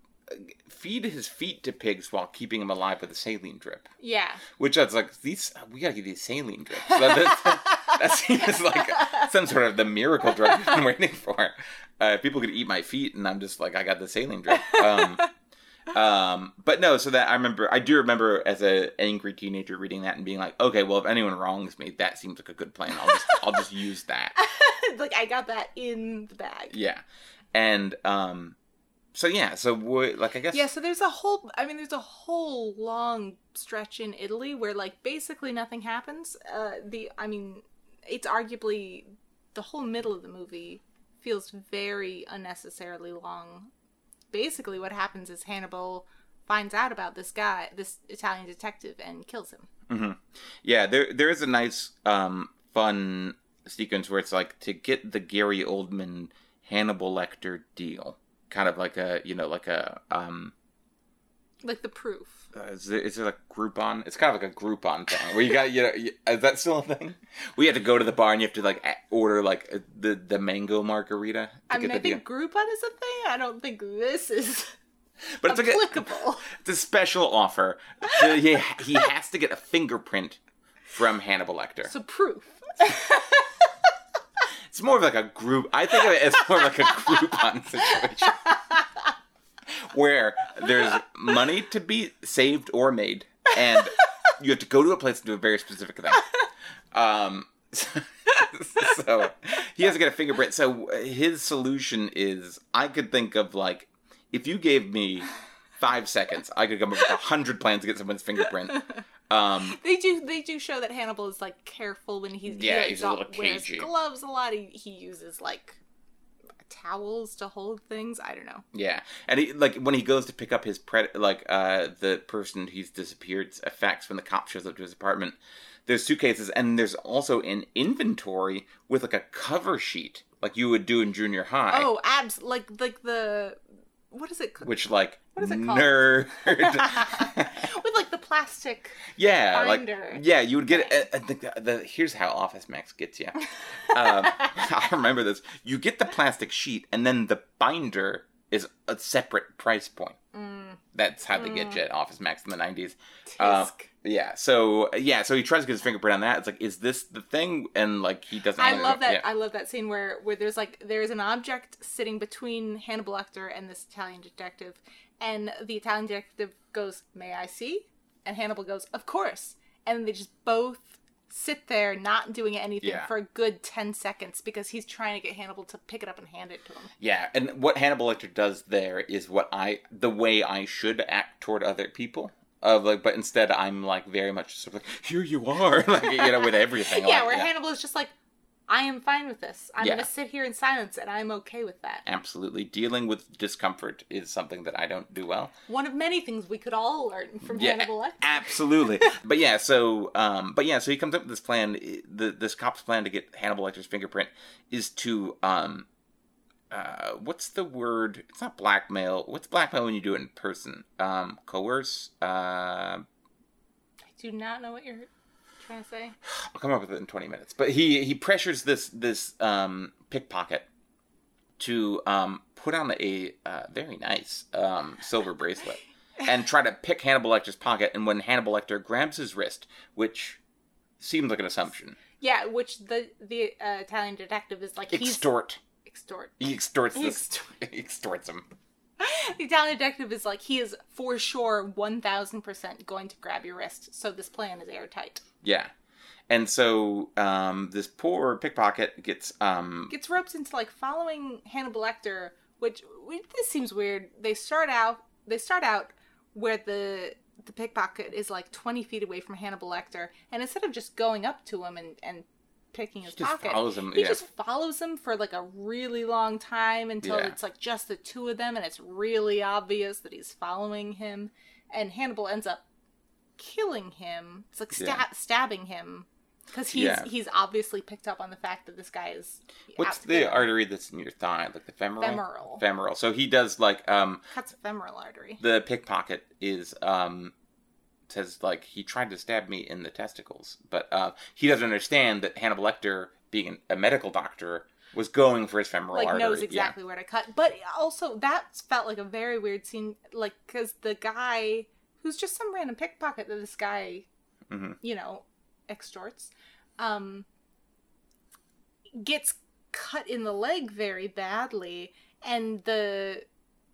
Speaker 2: feed his feet to pigs while keeping them alive with a saline drip.
Speaker 1: Yeah.
Speaker 2: Which I was like, these we gotta get these saline drips. That, that, seems like some sort of the miracle drug I've been waiting for. Uh, people could eat my feet, and I'm just like, I got the saline drip. Um, um, but no, so that I remember, I do remember as a angry teenager reading that and being like, okay, well, if anyone wrongs me, that seems like a good plan. I'll just, I'll just use that.
Speaker 1: like I got that in the bag.
Speaker 2: Yeah, and um, so yeah, so like I guess
Speaker 1: Yeah, so there's a whole I mean there's a whole long stretch in Italy where like basically nothing happens. Uh the I mean it's arguably the whole middle of the movie feels very unnecessarily long. Basically what happens is Hannibal finds out about this guy, this Italian detective and kills him.
Speaker 2: hmm Yeah, there there is a nice um fun sequence where it's like to get the Gary Oldman Hannibal Lecter deal, kind of like a you know like a um
Speaker 1: Like the proof.
Speaker 2: uh, is it, is it like Groupon? It's kind of like a Groupon thing where you got you know you, is that still a thing? We have to go to the bar and you have to like order like uh, the the mango margarita to
Speaker 1: I mean I
Speaker 2: deal.
Speaker 1: think Groupon is a thing. I don't think this is
Speaker 2: But it's like a,
Speaker 1: applicable.
Speaker 2: it's a special offer. So he he has to get a fingerprint from Hannibal Lecter.
Speaker 1: so proof.
Speaker 2: It's more of like a group. I think of it as more like a Groupon situation, where there's money to be saved or made, and you have to go to a place and do a very specific thing. Um, so he has to get a fingerprint. So his solution is, I could think of like, if you gave me five seconds, I could come up with a hundred plans to get someone's fingerprint. Um,
Speaker 1: They do. They do show that Hannibal is like careful when he's
Speaker 2: Yeah,
Speaker 1: he,
Speaker 2: he's a little
Speaker 1: wears
Speaker 2: cagey.
Speaker 1: gloves a lot. He he uses like towels to hold things. I don't know.
Speaker 2: Yeah, and he like when he goes to pick up his pred like uh the person he's disappeared effects when the cop shows up to his apartment. There's suitcases, and there's also an inventory with like a cover sheet, like you would do in junior high.
Speaker 1: Oh, abs like like the what is it?
Speaker 2: which like
Speaker 1: What is it called?
Speaker 2: nerd.
Speaker 1: With like the plastic.
Speaker 2: yeah,
Speaker 1: Binder.
Speaker 2: like yeah, you would get uh, uh, the, the here's how Office Max gets you. Um, I remember this. You get the plastic sheet, and then the binder is a separate price point.
Speaker 1: Mm,
Speaker 2: That's how they get you at Office Max in the '90s. Uh, Yeah, so yeah, so he tries to get his fingerprint on that. It's like, is this the thing? And like he doesn't.
Speaker 1: I love that.
Speaker 2: Yeah.
Speaker 1: I love that scene where where there's like there's an object sitting between Hannibal Lecter and this Italian detective, and the Italian detective goes, "May I see?" And Hannibal goes, "Of course." And they just both sit there, not doing anything
Speaker 2: Yeah.
Speaker 1: for a good ten seconds because he's trying to get Hannibal to pick it up and hand it to him.
Speaker 2: yeah, and what Hannibal Lecter does there is what I, the way I should act toward other people. Of like, but instead I'm like very much sort of like, here you are, like you know, with everything.
Speaker 1: yeah,
Speaker 2: like,
Speaker 1: where Hannibal is just like, I am fine with this. I'm
Speaker 2: Yeah.
Speaker 1: going to sit here in silence, and I'm okay with that.
Speaker 2: Absolutely. Dealing with discomfort is something that I don't do well.
Speaker 1: One of many things we could all learn from
Speaker 2: Yeah,
Speaker 1: Hannibal Lecter.
Speaker 2: Absolutely. but yeah, so um but yeah, so he comes up with this plan the this cop's plan to get Hannibal Lecter's fingerprint is to um uh what's the word? It's not blackmail. What's blackmail when you do it in person? Um coerce? Uh
Speaker 1: I do not know what you're trying to say.
Speaker 2: I'll come up with it in 20 minutes. But he he pressures this this um, pickpocket to um, put on a uh, very nice um, silver bracelet and try to pick Hannibal Lecter's pocket. And when Hannibal Lecter grabs his wrist, which seems like an assumption,
Speaker 1: Yeah, which the the uh, Italian detective is like he's
Speaker 2: extort.
Speaker 1: extort.
Speaker 2: He extorts this.
Speaker 1: Extort.
Speaker 2: He extorts him.
Speaker 1: The Italian detective is like he is for sure one thousand percent going to grab your wrist. So this plan is airtight.
Speaker 2: Yeah. And so um, this poor pickpocket gets um,
Speaker 1: Gets roped into like following Hannibal Lecter, which, which this seems weird. They start out they start out where the the pickpocket is like twenty feet away from Hannibal Lecter, and instead of just going up to him and and picking his pocket,
Speaker 2: him.
Speaker 1: he
Speaker 2: yeah.
Speaker 1: just follows him for like a really long time until
Speaker 2: Yeah.
Speaker 1: it's like just the two of them and it's really obvious that he's following him and hannibal ends up killing him it's like sta-
Speaker 2: Yeah.
Speaker 1: stabbing him because he's
Speaker 2: Yeah.
Speaker 1: he's obviously picked up on the fact that this guy is
Speaker 2: What's the artery that's in your thigh? Like the femoral?
Speaker 1: femoral
Speaker 2: Femoral. So he does like um,
Speaker 1: cuts a femoral artery
Speaker 2: the pickpocket is um says like he tried to stab me in the testicles, but uh, he doesn't understand that Hannibal Lecter, being an, a medical doctor, was going for his femoral
Speaker 1: like
Speaker 2: artery.
Speaker 1: knows exactly where to cut but also that felt like a very weird scene like because the guy who's just some random pickpocket that this guy
Speaker 2: Mhm.
Speaker 1: you know extorts um gets cut in the leg very badly and the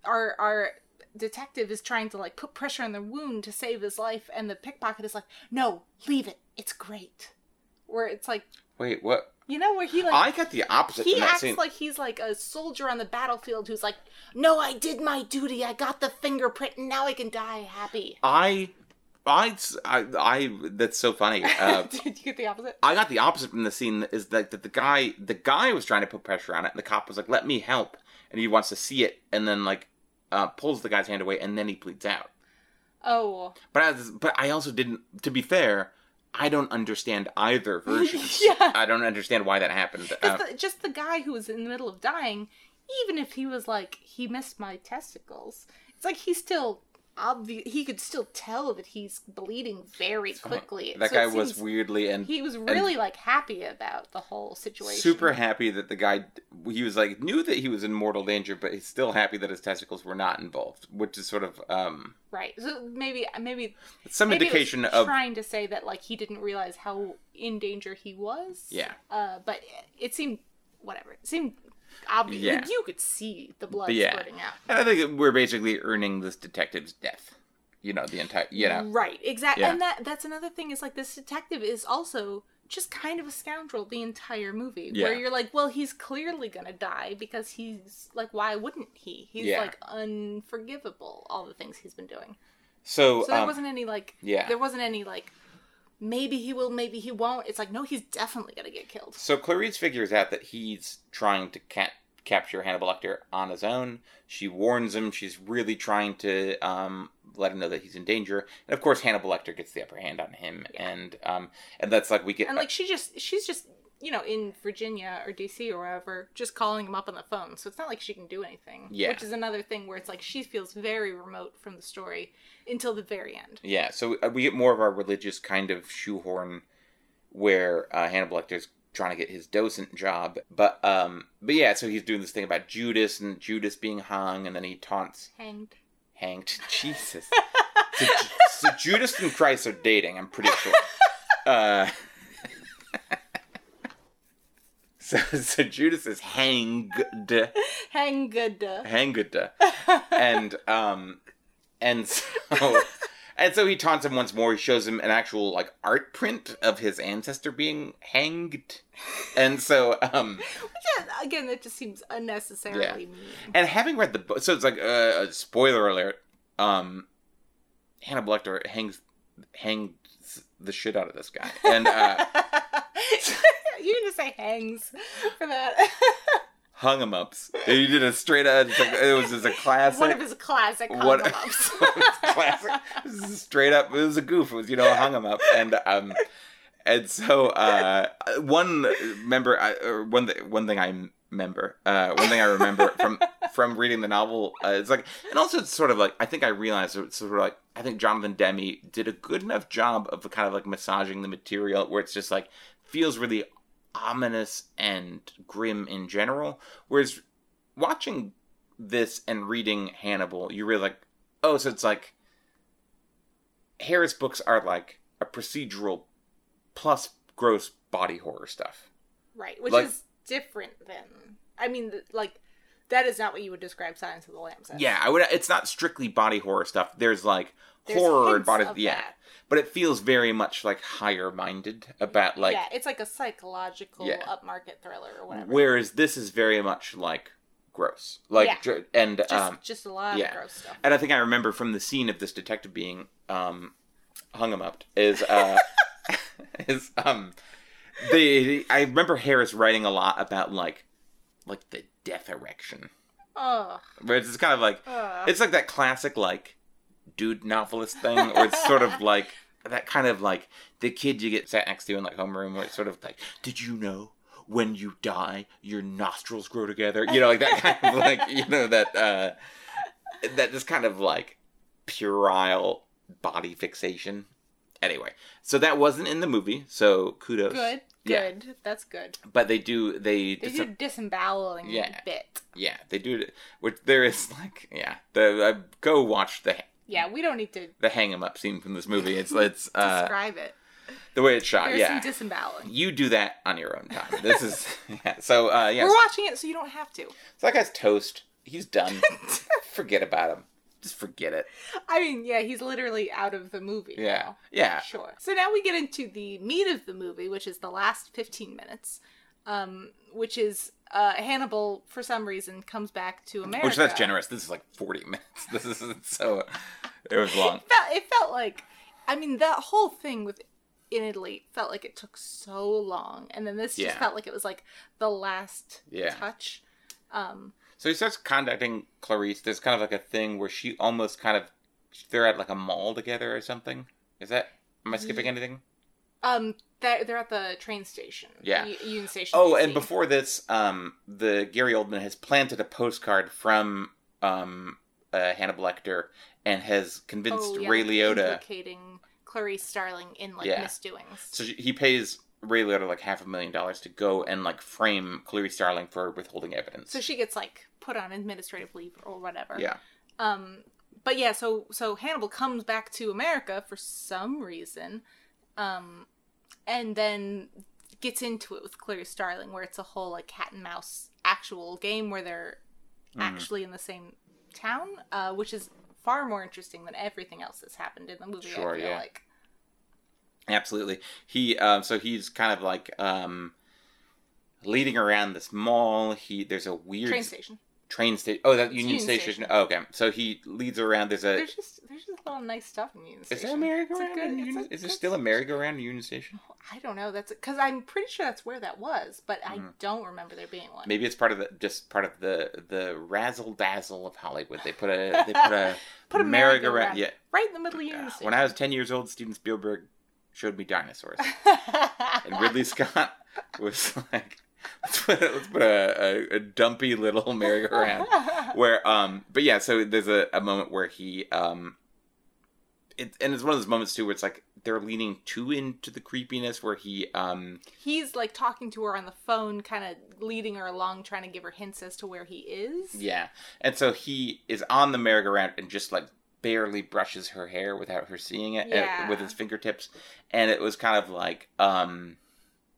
Speaker 1: our our detective is trying to like put pressure on the wound to save his life and the pickpocket is like no leave it it's great where it's like
Speaker 2: Wait, what?
Speaker 1: You know where he like
Speaker 2: I got the opposite
Speaker 1: he acts
Speaker 2: scene.
Speaker 1: like he's like a soldier on the battlefield who's like, "No, I did my duty. I got the fingerprint, and now I can die happy."
Speaker 2: I, I, I, I, that's so funny. Uh,
Speaker 1: did you get the opposite?
Speaker 2: I got the opposite from the scene is that, that the guy the guy was trying to put pressure on it and the cop was like, Let me help and he wants to see it and then like uh, pulls the guy's hand away and then he bleeds out.
Speaker 1: Oh,
Speaker 2: But as, but I also didn't to be fair, I don't understand either version.
Speaker 1: Yeah.
Speaker 2: I don't understand why that happened. Uh,
Speaker 1: just the, just the guy who was in the middle of dying. Even if he was like, he missed my testicles. It's like he's still obvious. He could still tell that he's bleeding very quickly.
Speaker 2: that
Speaker 1: So
Speaker 2: guy was weirdly and
Speaker 1: He was really like happy about the whole situation.
Speaker 2: super happy that the guy he was like knew that he was in mortal danger, but he's still happy that his testicles were not involved, which is sort of um
Speaker 1: right. So maybe maybe
Speaker 2: some
Speaker 1: Maybe
Speaker 2: indication of
Speaker 1: trying to say that like he didn't realize how in danger he was.
Speaker 2: Yeah.
Speaker 1: Uh, but it seemed whatever. It seemed obvious.
Speaker 2: Yeah.
Speaker 1: You could see the blood
Speaker 2: yeah.
Speaker 1: spurting out.
Speaker 2: And I think we're basically earning this detective's death. You know, the entire you know.
Speaker 1: Right. Exactly.
Speaker 2: Yeah.
Speaker 1: And that that's another thing is like this detective is also just kind of a scoundrel the entire movie. Where you're like, well, he's clearly gonna die because he's like, why wouldn't he? He's
Speaker 2: Yeah.
Speaker 1: like unforgivable. All the things he's been doing.
Speaker 2: So,
Speaker 1: So there
Speaker 2: um,
Speaker 1: wasn't any like
Speaker 2: yeah.
Speaker 1: there wasn't any like maybe he will, maybe he won't. It's like no, he's definitely gonna get killed.
Speaker 2: so Clarice figures out that he's trying to ca- capture Hannibal Lecter on his own. She warns him. She's really trying to um, let him know that he's in danger. And of course, Hannibal Lecter gets the upper hand on him, and um, and that's like we get
Speaker 1: And like she just she's just you know in Virginia or DC or wherever just calling him up on the phone. So it's not like she can do anything.
Speaker 2: Yeah.
Speaker 1: Which is another thing where it's like she feels very remote from the story until the very end.
Speaker 2: Yeah, so uh, we get more of our religious kind of shoehorn where uh, Hannibal Lecter's trying to get his docent job, but um, but yeah, so he's doing this thing about Judas and Judas being hung, and then he taunts
Speaker 1: Hanged.
Speaker 2: hanged. Jesus. so, so Judas and Christ are dating. I'm pretty sure. Uh, so so Judas is hanged,
Speaker 1: Hanged.
Speaker 2: hanged, and um, and so. And so he taunts him once more. He shows him an actual like art print of his ancestor being hanged, and so um,
Speaker 1: Yeah, again, that just seems unnecessarily mean.
Speaker 2: And having read the book, so it's like uh, spoiler alert. Um, Hannibal Lecter hangs hangs the shit out of this guy, and uh,
Speaker 1: you can just say hangs for that.
Speaker 2: hung 'em ups. You did a straight up. It was just a classic.
Speaker 1: One of his classic
Speaker 2: What-
Speaker 1: hung 'em ups.
Speaker 2: classic. Straight up. It was a goof. It was you know hung 'em up and um and so uh one member or one th- one thing I remember uh one thing I remember from from reading the novel uh, it's like and also it's sort of like I think I realized it's sort of like I think Jonathan Demme did a good enough job of kind of like massaging the material where it's just like feels really ominous and grim in general whereas watching this and reading Hannibal you really like oh so it's like Harris books are like a procedural plus gross body horror stuff.
Speaker 1: right, which
Speaker 2: Like-
Speaker 1: is different than. I mean, like, that is not what you would describe Silence of the Lambs as.
Speaker 2: Yeah, I would. It's not strictly body horror stuff. There's like
Speaker 1: There's
Speaker 2: horror body.
Speaker 1: of
Speaker 2: Yeah,
Speaker 1: that.
Speaker 2: but it feels very much like higher minded about like.
Speaker 1: yeah, it's like a psychological
Speaker 2: Yeah.
Speaker 1: upmarket thriller or whatever.
Speaker 2: Whereas this is very much like gross, like
Speaker 1: Yeah.
Speaker 2: dr- and
Speaker 1: just,
Speaker 2: um,
Speaker 1: just a lot
Speaker 2: yeah.
Speaker 1: of gross stuff.
Speaker 2: and I think I remember from the scene of this detective being um hung him up is uh is um the I remember Harris writing a lot about like like the death erection.
Speaker 1: Ugh.
Speaker 2: Where it's kind of like
Speaker 1: Ugh.
Speaker 2: it's like that classic like dude novelist thing or it's sort of like that kind of like the kid you get sat next to in like homeroom where it's sort of like did you know when you die your nostrils grow together you know like that kind of like you know that uh that just kind of like puerile body fixation anyway so that wasn't in the movie so kudos
Speaker 1: good.
Speaker 2: Yeah.
Speaker 1: Good. That's good.
Speaker 2: but they do they,
Speaker 1: They
Speaker 2: dis-
Speaker 1: do disemboweling
Speaker 2: Yeah.
Speaker 1: bit.
Speaker 2: yeah they do it which there is like yeah the uh, go watch the
Speaker 1: Yeah, we don't need to
Speaker 2: the hang 'em up scene from this movie. It's it's uh,
Speaker 1: describe it.
Speaker 2: the way it's shot.
Speaker 1: There's
Speaker 2: yeah,
Speaker 1: disemboweling.
Speaker 2: you do that on your own time. This is yeah. So uh, yeah,
Speaker 1: We're watching it so you don't have to.
Speaker 2: so that guy's toast. He's done. forget about him. Just forget it.
Speaker 1: I mean, yeah, he's literally out of the movie.
Speaker 2: Yeah,
Speaker 1: now.
Speaker 2: yeah.
Speaker 1: Sure. So now we get into the meat of the movie, which is the last 15 minutes, um, which is uh, Hannibal, for some reason, comes back to America.
Speaker 2: Which that's generous. This is like forty minutes. This is so. It was long.
Speaker 1: It felt, it felt like, I mean, that whole thing with in Italy felt like it took so long, and then this just
Speaker 2: Yeah.
Speaker 1: felt like it was like the last
Speaker 2: Yeah.
Speaker 1: touch. Um,
Speaker 2: So he starts contacting Clarice. There's kind of like a thing where she almost kind of they're at like a mall together or something. Is that? Am I skipping anything?
Speaker 1: um, they're, they're at the train station.
Speaker 2: Yeah.
Speaker 1: U- Union Station.
Speaker 2: Oh,
Speaker 1: DC.
Speaker 2: and before this, um, the Gary Oldman has planted a postcard from um, uh, Hannibal Lecter and has convinced
Speaker 1: Oh, yeah,
Speaker 2: Ray Liotta.
Speaker 1: implicating Clarice Starling in like
Speaker 2: Yeah.
Speaker 1: misdoings.
Speaker 2: So she- he pays Ray Liotta like half a million dollars to go and like frame Clarice Starling for withholding evidence.
Speaker 1: So she gets like put on administrative leave or whatever.
Speaker 2: yeah,
Speaker 1: Um, but yeah, so so Hannibal comes back to America for some reason, um, and then gets into it with Claire Starling, where it's a whole like cat and mouse actual game where they're
Speaker 2: Mhm.
Speaker 1: actually in the same town, uh, which is far more interesting than everything else that's happened in the movie.
Speaker 2: Sure,
Speaker 1: I feel
Speaker 2: yeah.
Speaker 1: like.
Speaker 2: absolutely. He um, so he's kind of like um, leading around this mall. He there's a weird
Speaker 1: Train station.
Speaker 2: Train station. Oh, that Union,
Speaker 1: Union
Speaker 2: Station.
Speaker 1: Station.
Speaker 2: Oh, okay, so he leads around. There's a
Speaker 1: There's just there's just a lot of nice stuff in Union Station.
Speaker 2: is there a merry-go-round?
Speaker 1: good-
Speaker 2: in Union-
Speaker 1: a
Speaker 2: is there still a merry-go-round in Union Station?
Speaker 1: I don't know. That's because I'm pretty sure that's where that was, but I
Speaker 2: Mhm.
Speaker 1: don't remember there being one.
Speaker 2: Maybe it's part of the just part of the the razzle dazzle of Hollywood. They put a they put a
Speaker 1: Put a
Speaker 2: merry-go-round. Yeah.
Speaker 1: right in the middle of Union
Speaker 2: Yeah.
Speaker 1: Station.
Speaker 2: When I was ten years old, Steven Spielberg showed me dinosaurs, and Ridley Scott was like, "Let's put a, let's put a, a, a dumpy little merry-go-round." Where um, but yeah, so there's a, a moment where he um, it and it's one of those moments too where it's like they're leaning too into the creepiness where he um
Speaker 1: He's like talking to her on the phone, kind of leading her along, trying to give her hints as to where he is.
Speaker 2: Yeah. And so he is on the merry-go-round and just like barely brushes her hair without her seeing it uh,
Speaker 1: Yeah.
Speaker 2: with his fingertips. And it was kind of like, um,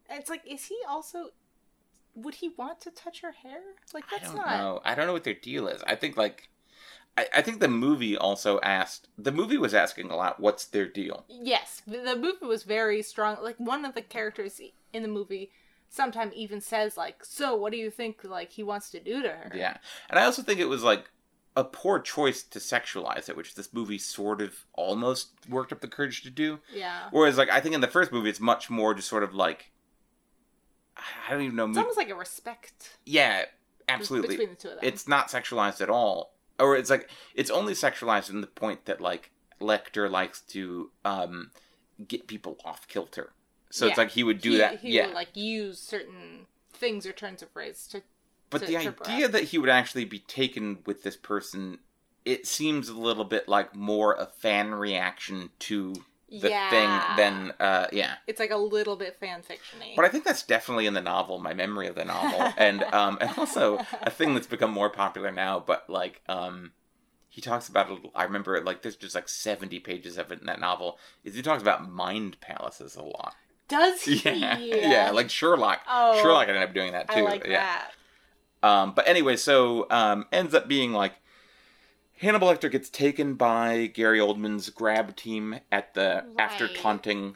Speaker 1: it's like, is he also? Would he want to touch her hair? Like that's I
Speaker 2: don't
Speaker 1: not.
Speaker 2: know. I don't know what their deal is. I think like, I, I think the movie also asked, the movie was asking a lot, what's their deal?
Speaker 1: Yes, the the movie was very strong. Like one of the characters in the movie, sometimes even says like, "So, what do you think? Like he wants to do to her?"
Speaker 2: Yeah. And I also think it was like a poor choice to sexualize it, which this movie sort of almost worked up the courage to do.
Speaker 1: yeah.
Speaker 2: Whereas, like, I think in the first movie, it's much more just sort of like, I don't even know.
Speaker 1: It's
Speaker 2: mo-
Speaker 1: almost like a respect
Speaker 2: yeah, absolutely.
Speaker 1: between the two of them.
Speaker 2: It's not sexualized at all, or it's like it's only sexualized in the point that like Lecter likes to um get people off kilter. So it's like he would do
Speaker 1: he,
Speaker 2: that.
Speaker 1: He
Speaker 2: yeah,
Speaker 1: will like use certain things or turns of phrase to.
Speaker 2: but
Speaker 1: to
Speaker 2: the idea that he would actually be taken with this person, it seems a little bit like more a fan reaction to the
Speaker 1: yeah.
Speaker 2: thing than uh yeah.
Speaker 1: It's like a little bit fan fictiony.
Speaker 2: But I think that's definitely in the novel, my memory of the novel, and um, and also a thing that's become more popular now. But like, um, he talks about it. I remember like there's just like seventy pages of it in that novel. Is he talks about mind palaces a lot?
Speaker 1: Does he?
Speaker 2: Yeah, yeah, like Sherlock.
Speaker 1: Oh.
Speaker 2: Sherlock ended up doing that too.
Speaker 1: I like
Speaker 2: yeah.
Speaker 1: that.
Speaker 2: Um, but anyway, so um, ends up being like Hannibal Lecter gets taken by Gary Oldman's grab team at the after taunting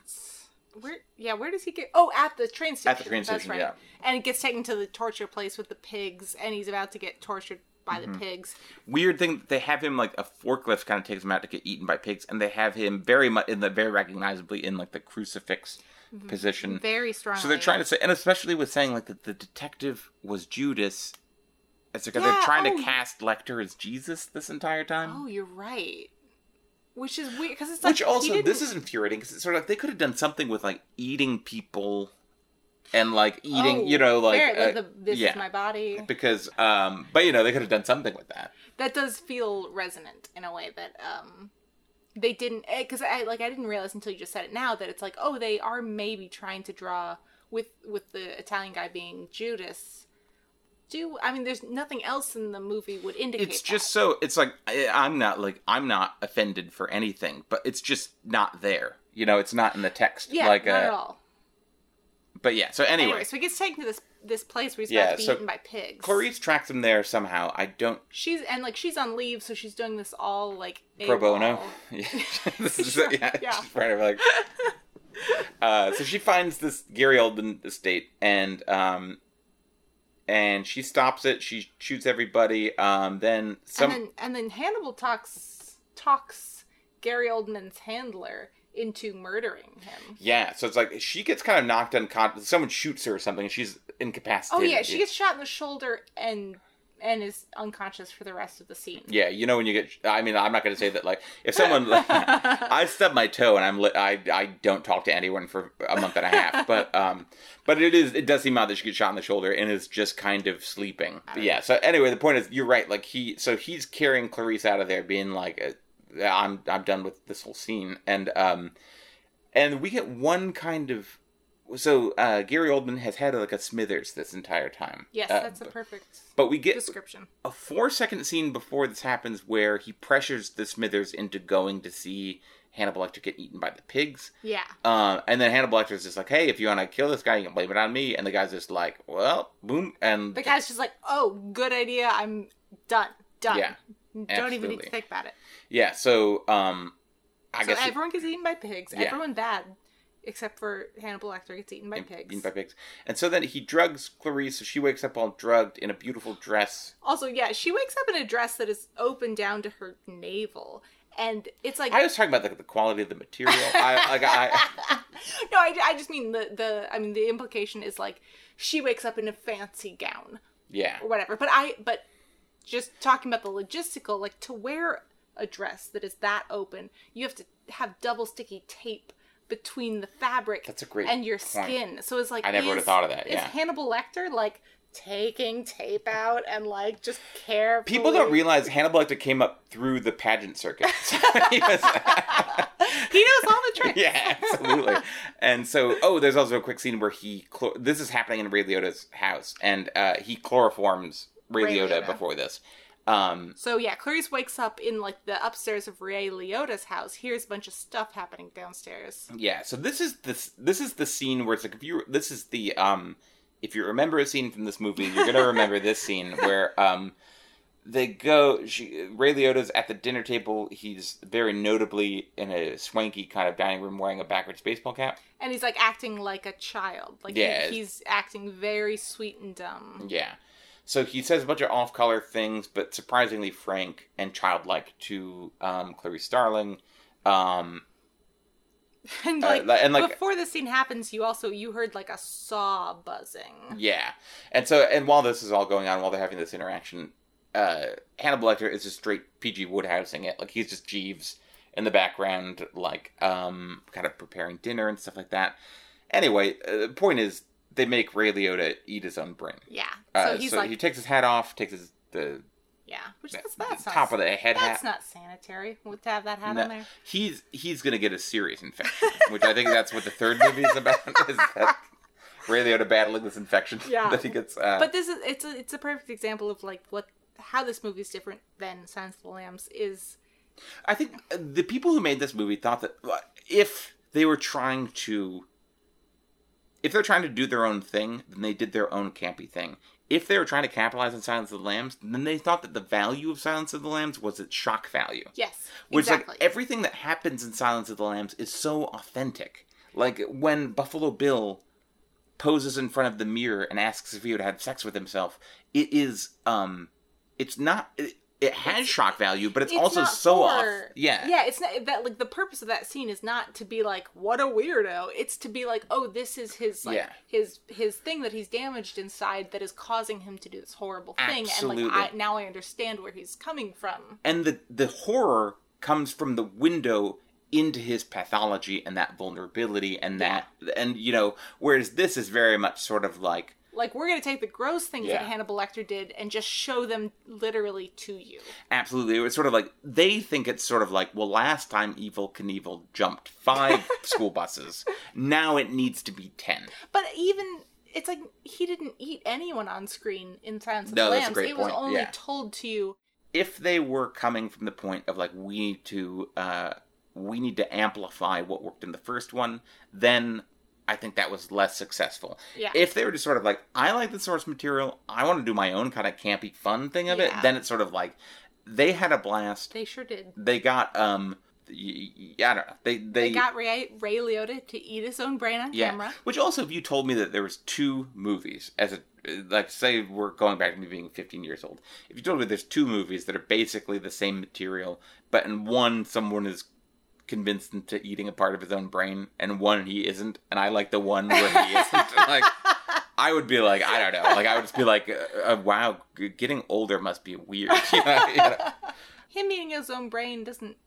Speaker 1: Where? Yeah. Where does he get? Oh, at the train station.
Speaker 2: at the train
Speaker 1: That's
Speaker 2: station.
Speaker 1: right.
Speaker 2: Yeah.
Speaker 1: And he gets taken to the torture place with the pigs, and he's about to get tortured by
Speaker 2: Mm-hmm.
Speaker 1: the pigs.
Speaker 2: weird thing they have him like a forklift kind of takes him out to get eaten by pigs and they have him very much in the very recognizably in like the crucifix position
Speaker 1: Very strong.
Speaker 2: so they're trying to say and especially with saying like that the detective was judas it's like
Speaker 1: Yeah,
Speaker 2: they're trying
Speaker 1: oh.
Speaker 2: to cast lecter as jesus this entire time
Speaker 1: Oh, you're right. Which is weird because it's like
Speaker 2: which also this is infuriating because it's sort of like they could have done something with like eating people and like eating
Speaker 1: Oh,
Speaker 2: you know like
Speaker 1: fair,
Speaker 2: uh,
Speaker 1: the, this
Speaker 2: yeah
Speaker 1: is my body.
Speaker 2: because um but you know they could have done something with that
Speaker 1: That does feel resonant in a way that um they didn't because I like I didn't realize until you just said it now that it's like oh they are maybe trying to draw with with the Italian guy being Judas. Do I mean there's nothing else in the movie would indicate
Speaker 2: it's
Speaker 1: that.
Speaker 2: just so it's like i'm not like i'm not offended for anything but it's just not there you know it's not in the text
Speaker 1: yeah
Speaker 2: like
Speaker 1: not
Speaker 2: uh
Speaker 1: at all.
Speaker 2: but yeah so anyway,
Speaker 1: Anyway, so he gets taken to this this place where he's
Speaker 2: Yeah,
Speaker 1: about to be
Speaker 2: so
Speaker 1: eaten by pigs.
Speaker 2: clarice tracks him there somehow i don't
Speaker 1: She's and like she's on leave, so she's doing this all like
Speaker 2: pro bono yeah this is yeah,
Speaker 1: yeah.
Speaker 2: she's of like uh so she finds this gary oldman estate and um and she stops it she shoots everybody um then some
Speaker 1: and then and then Hannibal talks talks Gary Oldman's handler into murdering him.
Speaker 2: yeah so it's like she gets kind of knocked unconscious someone shoots her or something and she's incapacitated.
Speaker 1: Oh yeah, she gets shot in the shoulder and and is unconscious for the rest of the scene.
Speaker 2: Yeah, you know when you get. I mean, I'm not going to say that. Like, if someone, I stub my toe and I'm, li- I, I don't talk to anyone for a month and a half. But, um, but it is, it does seem odd that she gets shot in the shoulder and is just kind of sleeping. Yeah. So anyway, the point is, you're right. Like he, so he's carrying Clarice out of there, being like, uh, I'm, I'm done with this whole scene, and um, and we get one kind of. So uh, Gary Oldman has had like a Smithers this entire time.
Speaker 1: Yes,
Speaker 2: Uh,
Speaker 1: that's a perfect
Speaker 2: But we get
Speaker 1: description.
Speaker 2: a four second scene before this happens where he pressures the Smithers into going to see Hannibal Lecter get eaten by the pigs.
Speaker 1: Yeah.
Speaker 2: Um, and then Hannibal Lecter's just like, hey, if you want to kill this guy, you can blame it on me. And the guy's just like, well, boom. And
Speaker 1: The guy's just like, "Oh, good idea. I'm done. Done.
Speaker 2: Yeah,
Speaker 1: Don't even need to think about it."
Speaker 2: yeah, so um, I
Speaker 1: so
Speaker 2: guess.
Speaker 1: everyone gets eaten by pigs.
Speaker 2: Yeah.
Speaker 1: Everyone bad, except for Hannibal Lecter gets eaten by
Speaker 2: eaten
Speaker 1: pigs.
Speaker 2: by pigs. And so then he drugs Clarice, so she wakes up all drugged in a beautiful dress.
Speaker 1: Also, yeah, she wakes up in a dress that is open down to her navel, and it's like
Speaker 2: I was talking about the, the quality of the material. I, like, I,
Speaker 1: no, I, I just mean the the I mean the implication is like she wakes up in a fancy gown
Speaker 2: yeah.
Speaker 1: or whatever. But I but just talking about the logistical, like to wear a dress that is that open, you have to have double sticky tape between the fabric
Speaker 2: That's a great
Speaker 1: and your
Speaker 2: point.
Speaker 1: skin. So it's like
Speaker 2: I never would've thought of that. yeah.
Speaker 1: Is Hannibal Lecter like taking tape out and like just care.
Speaker 2: People don't realize Hannibal Lecter came up through the pageant circuit. He was-
Speaker 1: he knows all the tricks.
Speaker 2: yeah, absolutely. And so, oh, there's also a quick scene where he. Chlor- this is happening in Ray Liotta's house, and uh, he chloroforms Ray,
Speaker 1: Ray
Speaker 2: Liotta,
Speaker 1: Liotta.
Speaker 2: before this. Um,
Speaker 1: So yeah, Clarice wakes up in like the upstairs of Ray Liotta's house. Here's a bunch of stuff happening downstairs.
Speaker 2: yeah, so this is this this is the scene where it's like if you this is the um if you remember a scene from this movie, you're gonna remember this scene where um they go she Ray Liotta's at the dinner table. He's very notably in a swanky kind of dining room wearing a backwards baseball cap.
Speaker 1: And he's like acting like a child. Like he-
Speaker 2: Yeah.
Speaker 1: he's acting very sweet and dumb.
Speaker 2: Yeah. So he says a bunch of off-color things, but surprisingly frank and childlike to um, Clarice Starling. Um,
Speaker 1: And
Speaker 2: Uh,
Speaker 1: like,
Speaker 2: li- and, like-
Speaker 1: before the scene happens, you also you heard like a saw buzzing.
Speaker 2: Yeah, and so and while this is all going on, while they're having this interaction, uh, Hannibal Lecter is just straight PG Wodehousing it. Like he's just Jeeves in the background, like um, kind of preparing dinner and stuff like that. Anyway, uh, the point is they make Ray Liotta eat his own brain.
Speaker 1: Yeah.
Speaker 2: Uh,
Speaker 1: So he's
Speaker 2: so
Speaker 1: like,
Speaker 2: he takes his hat off, takes his the,
Speaker 1: yeah, which
Speaker 2: the,
Speaker 1: that's,
Speaker 2: the
Speaker 1: not,
Speaker 2: top of the head
Speaker 1: that's
Speaker 2: hat.
Speaker 1: not sanitary to have that hat
Speaker 2: No,
Speaker 1: on there.
Speaker 2: he's he's gonna get a serious infection, which I think that's what the third movie is about. Is that Ray Liotta battling this infection
Speaker 1: Yeah.
Speaker 2: that he gets? Uh,
Speaker 1: But this is it's a it's a perfect example of like what how this movie is different than Silence of the Lambs is.
Speaker 2: I think uh, the people who made this movie thought that uh, if they were trying to, if they're trying to do their own thing, then they did their own campy thing. If they were trying to capitalize on Silence of the Lambs, then they thought that the value of Silence of the Lambs was its shock value.
Speaker 1: Yes,
Speaker 2: Which
Speaker 1: exactly.
Speaker 2: like everything that happens in Silence of the Lambs is so authentic. Like when Buffalo Bill poses in front of the mirror and asks if he would have sex with himself, it is um it's not it, it has shock value, but it's,
Speaker 1: It's
Speaker 2: also so off. Yeah.
Speaker 1: yeah. It's not that like the purpose of that scene is not to be like what a weirdo. It's to be like oh this is his like
Speaker 2: Yeah.
Speaker 1: his his thing that he's damaged inside that is causing him to do this horrible thing.
Speaker 2: Absolutely.
Speaker 1: And like I, now I understand where he's coming from.
Speaker 2: And the the horror comes from the window into his pathology and that vulnerability and that and you know whereas this is very much sort of like
Speaker 1: Like we're gonna take the gross things
Speaker 2: Yeah.
Speaker 1: that Hannibal Lecter did and just show them literally to you.
Speaker 2: Absolutely. It was sort of like they think it's sort of like, well, last time Evel Knievel jumped five school buses. Now it needs to be ten.
Speaker 1: But even it's like he didn't eat anyone on screen in Silence of
Speaker 2: No,
Speaker 1: the
Speaker 2: that's a
Speaker 1: Lambs.
Speaker 2: great
Speaker 1: it was
Speaker 2: point,
Speaker 1: only
Speaker 2: yeah.
Speaker 1: told to you.
Speaker 2: If they were coming from the point of like we need to uh we need to amplify what worked in the first one, then I think that was less successful.
Speaker 1: Yeah.
Speaker 2: If they were just sort of like, I like the source material, I want to do my own kind of campy fun thing of it, then it's sort of like they had a blast.
Speaker 1: They sure did.
Speaker 2: They got um I don't know. They they,
Speaker 1: They got Ray, Ray Liotta to eat his own brain on
Speaker 2: Yeah.
Speaker 1: camera.
Speaker 2: Which also, if you told me that there was two movies, as a like say we're going back to me being 15 years old, if you told me there's two movies that are basically the same material, but in one someone is convinced into eating a part of his own brain, and one he isn't, and I like the one where he isn't, like. I would be like, I don't know, like I would just be like, uh, uh, wow, g- getting older must be weird. You know, you know?
Speaker 1: Him eating his own brain doesn't.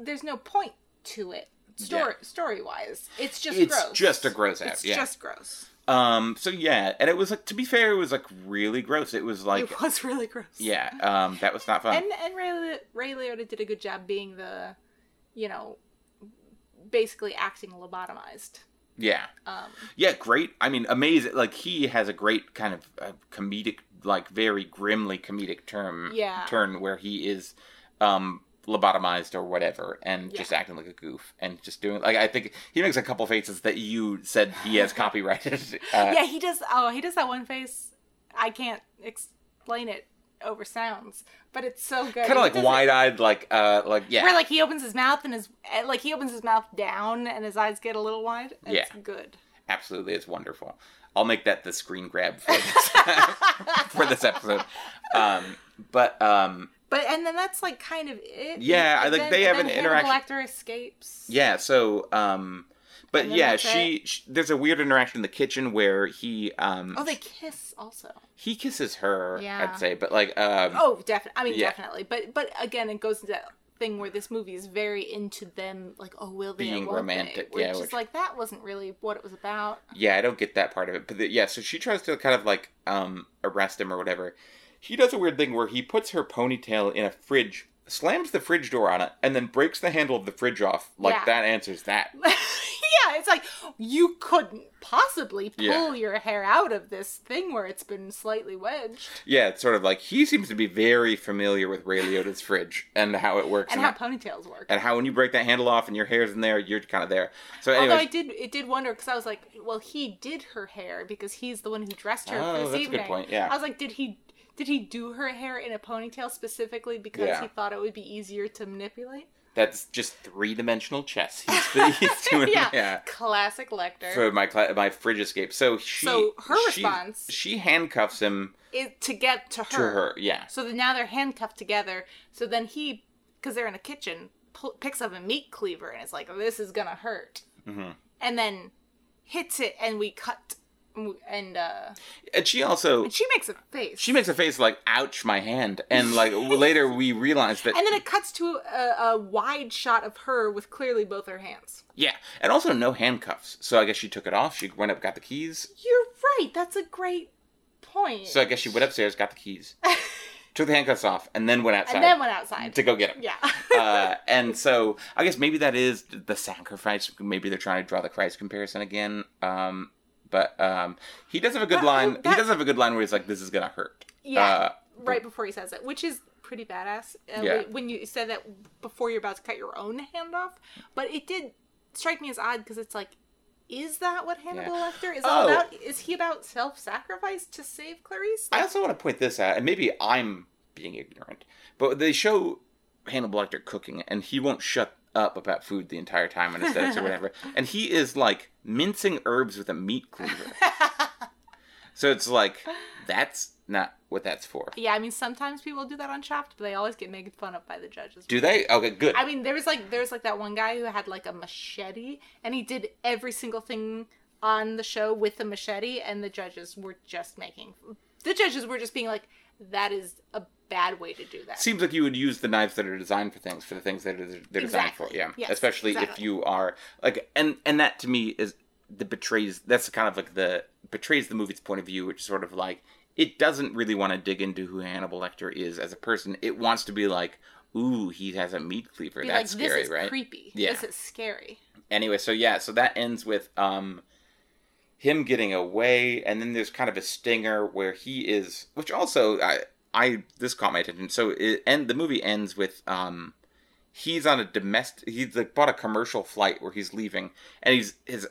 Speaker 1: There's no point to it. Story story wise, it's just
Speaker 2: It's
Speaker 1: gross.
Speaker 2: just a gross act,
Speaker 1: It's
Speaker 2: yeah.
Speaker 1: just gross.
Speaker 2: Um. So yeah, and it was like, to be fair, it was like really gross. It was like,
Speaker 1: it was really gross.
Speaker 2: yeah, um, that was not fun.
Speaker 1: and and Ray, Li- Ray Liotta did a good job being the, you know, basically acting lobotomized.
Speaker 2: yeah.
Speaker 1: Um,
Speaker 2: Yeah, great. I mean, amazing. Like he has a great kind of uh, comedic, like very grimly comedic term.
Speaker 1: Yeah.
Speaker 2: Turn where he is, um, lobotomized or whatever, and just acting like a goof and just doing like I think he makes a couple faces that you said he has copyrighted. Uh,
Speaker 1: yeah, he does. Oh, he does that one face. I can't explain it over sounds, but it's so good.
Speaker 2: Kind of like wide-eyed, like uh, like yeah.
Speaker 1: Where like he opens his mouth and his eh, like he opens his mouth down and his eyes get a little wide. It's
Speaker 2: Yeah.
Speaker 1: good.
Speaker 2: Absolutely, it's wonderful. I'll make that the screen grab for this for this episode. Um, but um,
Speaker 1: But and then that's like kind of it.
Speaker 2: Yeah, I
Speaker 1: And
Speaker 2: like
Speaker 1: then-
Speaker 2: they have an interaction-
Speaker 1: Lecter escapes.
Speaker 2: Yeah, so um but yeah, she, she there's a weird interaction in the kitchen where he um
Speaker 1: Oh, they kiss also.
Speaker 2: he kisses her,
Speaker 1: Yeah.
Speaker 2: I'd say, but like um
Speaker 1: Oh, definitely. I mean,
Speaker 2: Yeah.
Speaker 1: definitely. But but again, it goes into that thing where this movie is very into them, like, oh, will they?
Speaker 2: Being
Speaker 1: won't they?
Speaker 2: romantic,
Speaker 1: Which
Speaker 2: yeah,
Speaker 1: is like that wasn't really what it was about.
Speaker 2: yeah, I don't get that part of it. But the, yeah, so she tries to kind of like um arrest him or whatever. He does a weird thing where he puts her ponytail in a fridge, slams the fridge door on it, and then breaks the handle of the fridge off. Like
Speaker 1: Yeah.
Speaker 2: that answers that.
Speaker 1: yeah, it's like you couldn't possibly pull
Speaker 2: Yeah.
Speaker 1: your hair out of this thing where it's been slightly wedged,
Speaker 2: Yeah, it's sort of like he seems to be very familiar with Ray Liotta's fridge and how it works
Speaker 1: and
Speaker 2: and,
Speaker 1: how ponytails work.
Speaker 2: and how when you break that handle off and your hair's in there, you're kind of there. So
Speaker 1: Although I did, it did wonder because I was like, well, he did her hair because he's the one who dressed her
Speaker 2: Oh,
Speaker 1: for this
Speaker 2: that's a good
Speaker 1: evening.
Speaker 2: point, yeah.
Speaker 1: I was like, did he? Did he do her hair in a ponytail specifically because
Speaker 2: Yeah.
Speaker 1: he thought it would be easier to manipulate?
Speaker 2: that's just three dimensional chess. He's, he's doing
Speaker 1: yeah.
Speaker 2: yeah.
Speaker 1: Classic Lecter.
Speaker 2: for my cla- my fridge escape. So she
Speaker 1: So her
Speaker 2: she-
Speaker 1: response-
Speaker 2: she handcuffs him
Speaker 1: It, to get to her.
Speaker 2: to her. Yeah,
Speaker 1: So then now they're handcuffed together. So then he, because they're in a kitchen, picks up a meat cleaver and is like, "This is gonna hurt,"
Speaker 2: Mhm.
Speaker 1: and then hits it, and we cut, and uh,
Speaker 2: And she also
Speaker 1: and she makes a face.
Speaker 2: she makes a face like ouch my hand and like later we realize that
Speaker 1: and then it cuts to a, a wide shot of her with clearly both her hands.
Speaker 2: yeah and also no handcuffs so i guess she took it off she went up got the keys
Speaker 1: You're right. That's a great point.
Speaker 2: so i guess she went upstairs got the keys took the handcuffs off and then went outside
Speaker 1: and then went outside.
Speaker 2: to go get them
Speaker 1: yeah.
Speaker 2: uh, and so i guess maybe that is the sacrifice maybe they're trying to draw the christ comparison again um, but um, he does have a good
Speaker 1: That-
Speaker 2: line
Speaker 1: that-
Speaker 2: he does have a good line where he's like this is gonna hurt
Speaker 1: yeah.
Speaker 2: uh,
Speaker 1: right before he says it, which is pretty badass. Uh,
Speaker 2: Yeah.
Speaker 1: When you said that before you're about to cut your own hand off, but it did strike me as odd because it's like, is that what Hannibal
Speaker 2: Yeah.
Speaker 1: Lecter is all
Speaker 2: Oh.
Speaker 1: about? Is he about self-sacrifice to save Clarice?
Speaker 2: I also want to point this out, and maybe I'm being ignorant, but they show Hannibal Lecter cooking, and he won't shut up about food the entire time and aesthetics or whatever. And he is like mincing herbs with a meat cleaver. so it's like that's not what that's for.
Speaker 1: yeah, I mean sometimes people do that on Chopped, but they always get made fun of by the judges.
Speaker 2: Do they? Okay, good.
Speaker 1: I mean, there was like there was like that one guy who had like a machete, and he did every single thing on the show with a machete, and the judges were just making the judges were just being like, "That is a bad way to do that."
Speaker 2: Seems like you would use the knives that are designed for things for the things that are, they're designed for. Yeah,
Speaker 1: Yes,
Speaker 2: especially if you are like, and and that to me is the betrays. That's kind of like the betrays the movie's point of view, which is sort of like it doesn't really want to dig into who Hannibal Lecter is as a person. It wants to be like, ooh, he has a meat cleaver.
Speaker 1: Be
Speaker 2: That's
Speaker 1: like,
Speaker 2: scary, right?
Speaker 1: creepy.
Speaker 2: Yeah.
Speaker 1: This is scary.
Speaker 2: anyway, so yeah, so that ends with um him getting away, and then there's kind of a stinger where he is, which also I I this caught my attention. So it and the movie ends with um he's on a domestic he's like bought a commercial flight where he's leaving, and he's his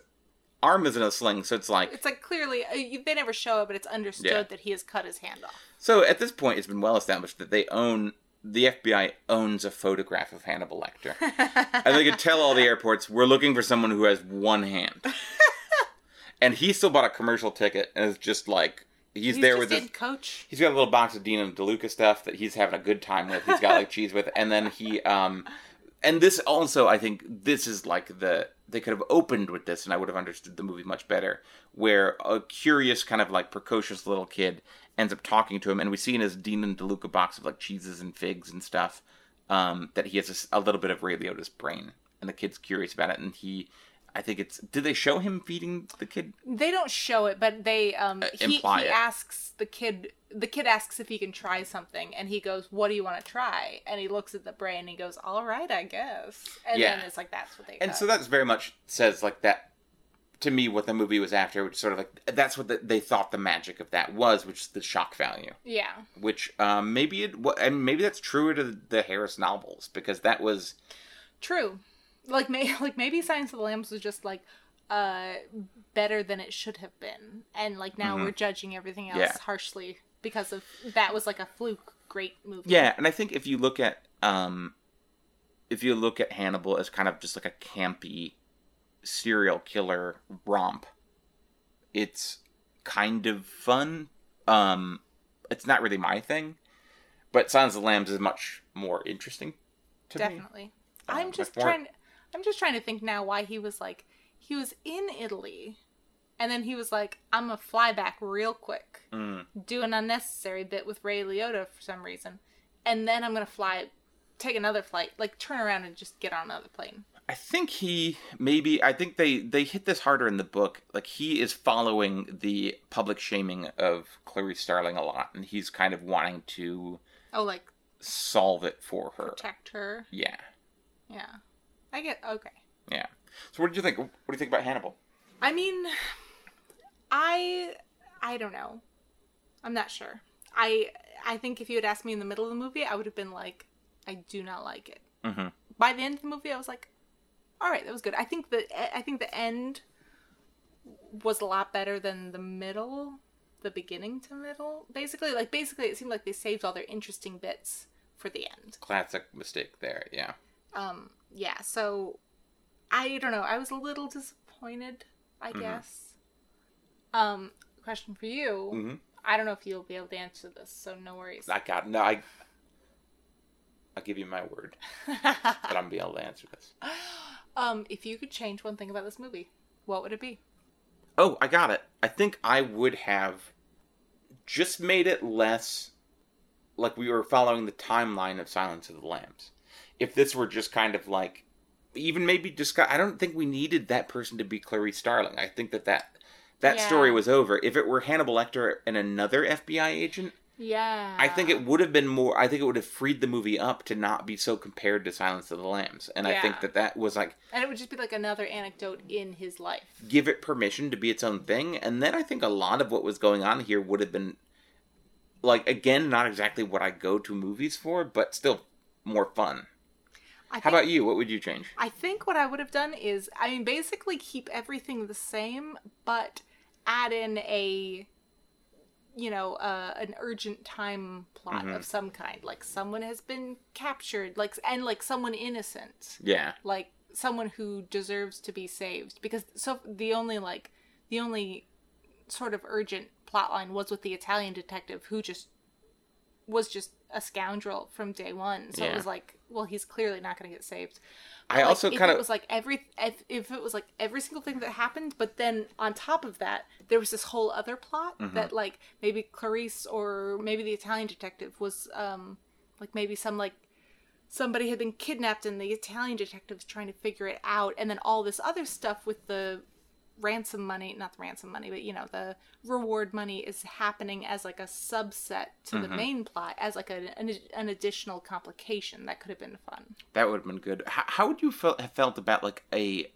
Speaker 2: arm is in a sling, so it's like
Speaker 1: It's like clearly uh, they never show it, but it's understood
Speaker 2: Yeah.
Speaker 1: that he has cut his hand off.
Speaker 2: so at this point it's been well established that they own the FBI owns a photograph of Hannibal Lecter. and they could tell all the airports we're looking for someone who has one hand. and he still bought a commercial ticket and is just like he's,
Speaker 1: He's
Speaker 2: there with his
Speaker 1: coach.
Speaker 2: he's got a little box of Dean and DeLuca stuff that he's having a good time with. He's got like cheese with, and then he um, and this also I think this is like the they could have opened with this, and I would have understood the movie much better. Where a curious kind of like precocious little kid ends up talking to him, and we see in his Dean and DeLuca box of like cheeses and figs and stuff um, that he has a little bit of Ray Liotta's brain, and the kid's curious about it, and he. I think it's. Did they show him feeding the kid?
Speaker 1: They don't show it, but they um he,
Speaker 2: Uh, imply
Speaker 1: he
Speaker 2: it.
Speaker 1: asks the kid the kid asks if he can try something and he goes, What do you want to try? And he looks at the brain and he goes, All right, I guess. And
Speaker 2: Yeah.
Speaker 1: then it's like that's what they
Speaker 2: and so that's very much says like that to me what the movie was after which sort of like that's what the, they thought the magic of that was which is the shock value
Speaker 1: Yeah.
Speaker 2: which um, maybe it and maybe that's true to the harris novels because that was
Speaker 1: True. Like may like maybe Silence of the Lambs was just like uh better than it should have been. And like now we're judging everything else
Speaker 2: Mm-hmm. Yeah.
Speaker 1: harshly because of that was like a fluke great movie.
Speaker 2: yeah and i think if you look at um if you look at hannibal as kind of just like a campy serial killer romp it's kind of fun um it's not really my thing but Silence of the Lambs is much more interesting to me.
Speaker 1: Definitely.
Speaker 2: Um,
Speaker 1: I'm just
Speaker 2: more-
Speaker 1: trying I'm just trying to think now why he was like he was in Italy and then he was like I'm gonna fly back real quick.
Speaker 2: Mm.
Speaker 1: Do an unnecessary bit with Ray Liotta for some reason. And then I'm gonna fly take another flight, like turn around and just get on another plane.
Speaker 2: I think he maybe I think they they hit this harder in the book. Like he is following the public shaming of Clarice Starling a lot, and he's kind of wanting to
Speaker 1: Oh like
Speaker 2: solve it for her.
Speaker 1: protect her.
Speaker 2: Yeah,
Speaker 1: Yeah. I get okay.
Speaker 2: yeah. So what did you think? What do you think about Hannibal?
Speaker 1: I mean, I I don't know. I'm not sure. I I think if you had asked me in the middle of the movie, I would have been like, I do not like it.
Speaker 2: Mm-hmm.
Speaker 1: By the end of the movie, I was like, all right, that was good. I think the I think the end was a lot better than the middle, the beginning to middle. Basically, like basically, it seemed like they saved all their interesting bits for the end.
Speaker 2: Classic mistake there. Yeah.
Speaker 1: Um, yeah. So I don't know. I was a little disappointed. I guess. Um, question for you.
Speaker 2: Mm-hmm.
Speaker 1: I don't know if you'll be able to answer this, so no worries.
Speaker 2: I got no. I. I'll give you my word that I'm gonna be able to answer this.
Speaker 1: um, if you could change one thing about this movie, what would it be?
Speaker 2: Oh, I got it. I think I would have just made it less like we were following the timeline of Silence of the Lambs. If this were just kind of like, even maybe discuss, I don't think we needed that person to be Clarice Starling. I think that that that
Speaker 1: Yeah.
Speaker 2: story was over. If it were Hannibal Lecter and another FBI agent,
Speaker 1: Yeah.
Speaker 2: I think it would have been more. I think it would have freed the movie up to not be so compared to Silence of the Lambs. And I think that that was like
Speaker 1: And it would just be like another anecdote in his life.
Speaker 2: give it permission to be its own thing. And then I think a lot of what was going on here would have been like again not exactly what I go to movies for, but still more fun.
Speaker 1: I
Speaker 2: How about you? What would you change?
Speaker 1: I think what I would have done is, I mean, basically keep everything the same, but add in a, you know, uh, an urgent time plot
Speaker 2: Mhm.
Speaker 1: of some kind. Like someone has been captured, like and like someone innocent,
Speaker 2: Yeah.
Speaker 1: like someone who deserves to be saved. Because so the only like the only sort of urgent plot line was with the Italian detective who just was just a scoundrel from day one. So
Speaker 2: Yeah.
Speaker 1: it was like, well, he's clearly not going to get saved.
Speaker 2: I
Speaker 1: Like,
Speaker 2: also kind
Speaker 1: it
Speaker 2: of
Speaker 1: was like every if, if it was like every single thing that happened, but then on top of that, there was this whole other plot
Speaker 2: Mm-hmm.
Speaker 1: that like maybe Clarice or maybe the Italian detective was um like maybe some like somebody had been kidnapped and the Italian detective's trying to figure it out, and then all this other stuff with the ransom money not the ransom money but you know the reward money is happening as like a subset to
Speaker 2: Mm-hmm.
Speaker 1: the main plot as like a, an, an additional complication that could have been fun
Speaker 2: that would have been good. How, how would you feel, have felt about like a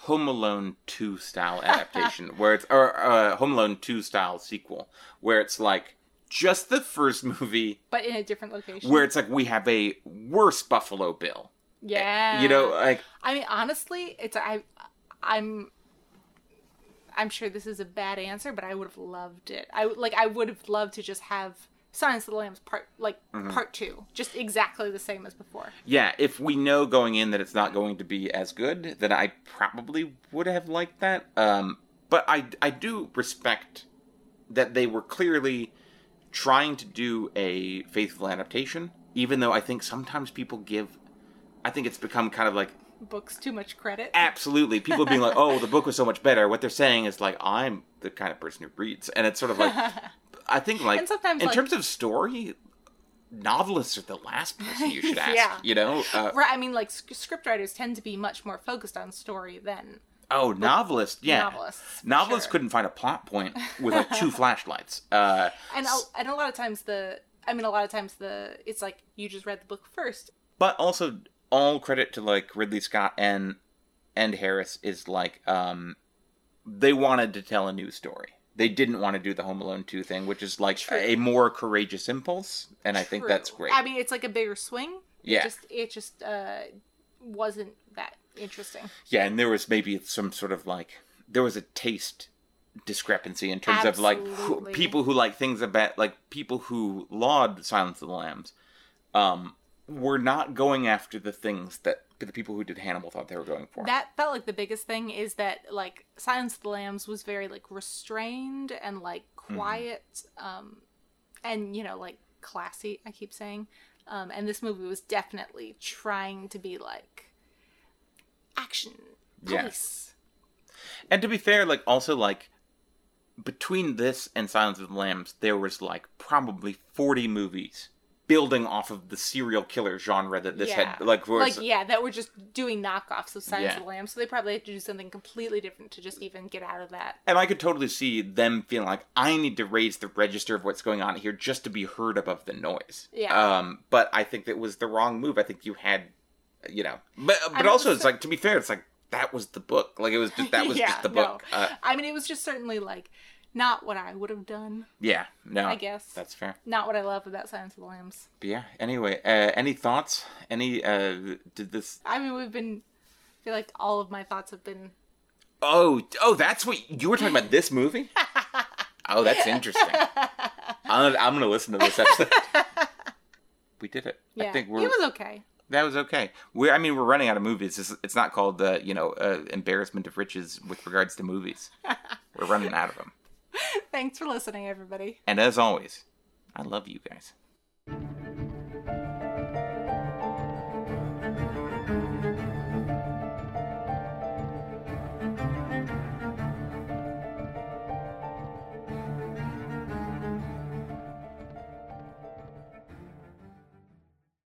Speaker 2: Home Alone two style adaptation, where it's or uh, Home Alone two style sequel, where it's like just the first movie,
Speaker 1: but in a different location
Speaker 2: where it's like we have a worse Buffalo Bill.
Speaker 1: Yeah.
Speaker 2: You know, like
Speaker 1: I mean, honestly, it's I, I'm, I'm sure this is a bad answer, but I would have loved it. I would- like I would have loved to just have Silence of the Lambs part like
Speaker 2: Mm-hmm.
Speaker 1: part two, just exactly the same as before.
Speaker 2: Yeah, if we know going in that it's not going to be as good, then I probably would have liked that. Um, but I, I do respect that they were clearly trying to do a faithful adaptation, even though I think sometimes people give. I think it's become kind of like
Speaker 1: Books too much credit.
Speaker 2: absolutely people being like, "Oh, the book was so much better." What they're saying is like, "I'm the kind of person who reads," and it's sort of like, I think like
Speaker 1: And sometimes,
Speaker 2: in
Speaker 1: like-
Speaker 2: terms of story, novelists are the last person you should ask.
Speaker 1: Yeah.
Speaker 2: You know, uh,
Speaker 1: Right, I mean, like sc- scriptwriters tend to be much more focused on story than
Speaker 2: Oh, novelist, yeah.
Speaker 1: novelists.
Speaker 2: Novelists
Speaker 1: sure.
Speaker 2: couldn't find a plot point with like two flashlights. Uh,
Speaker 1: and a, and a lot of times the, I mean, a lot of times the, it's like you just read the book first.
Speaker 2: but also, all credit to like Ridley Scott and and Harris is like um, they wanted to tell a new story. They didn't want to do the Home Alone two thing, which is like
Speaker 1: True.
Speaker 2: a more courageous impulse, and I think that's great.
Speaker 1: I mean, it's like a bigger swing.
Speaker 2: Yeah.
Speaker 1: It just, it just uh, wasn't that interesting.
Speaker 2: yeah, and there was maybe some sort of like there was a taste discrepancy in terms of like who, people who like things about like people who laud Silence of the Lambs um were not going after the things that the people who did Hannibal thought they were going for.
Speaker 1: That felt like the biggest thing is that like Silence of the Lambs was very like restrained and like quiet, um, and you know like classy. I keep saying, um, and this movie was definitely trying to be like action,
Speaker 2: Yeah.
Speaker 1: police.
Speaker 2: and to be fair, like also like between this and Silence of the Lambs, there was like probably 40 movies building off of the serial killer genre that this
Speaker 1: yeah.
Speaker 2: had like was
Speaker 1: like yeah, that were just doing knockoffs of Silence
Speaker 2: Yeah.
Speaker 1: of the Lambs. So they probably had to do something completely different to just even get out of that.
Speaker 2: And I could totally see them feeling like I need to raise the register of what's going on here just to be heard above the noise.
Speaker 1: Yeah.
Speaker 2: Um, but I think that was the wrong move. I think you had, you know, but but
Speaker 1: mean,
Speaker 2: also
Speaker 1: it's-
Speaker 2: like to be fair, it's like that was the book. Like it was just that was
Speaker 1: Yeah,
Speaker 2: just the
Speaker 1: no.
Speaker 2: book. Uh,
Speaker 1: I mean, it was just certainly like not what I would have done.
Speaker 2: yeah. No.
Speaker 1: I guess.
Speaker 2: that's fair.
Speaker 1: Not what I love about Silence of the Lambs.
Speaker 2: But yeah. Anyway, uh, any thoughts? Any? Uh, did this?
Speaker 1: I mean, we've been. I feel like all of my thoughts have been.
Speaker 2: Oh, oh, that's what you were talking about. This movie. Oh, that's interesting. I'm I'm gonna listen to this episode. we did it.
Speaker 1: Yeah,
Speaker 2: I think we're
Speaker 1: it was okay.
Speaker 2: That was okay. We, I mean, we're running out of movies. It's, it's not called the, you know, uh, embarrassment of riches with regards to movies. we're running out of them.
Speaker 1: Thanks for listening, everybody.
Speaker 2: And as always, I love you guys.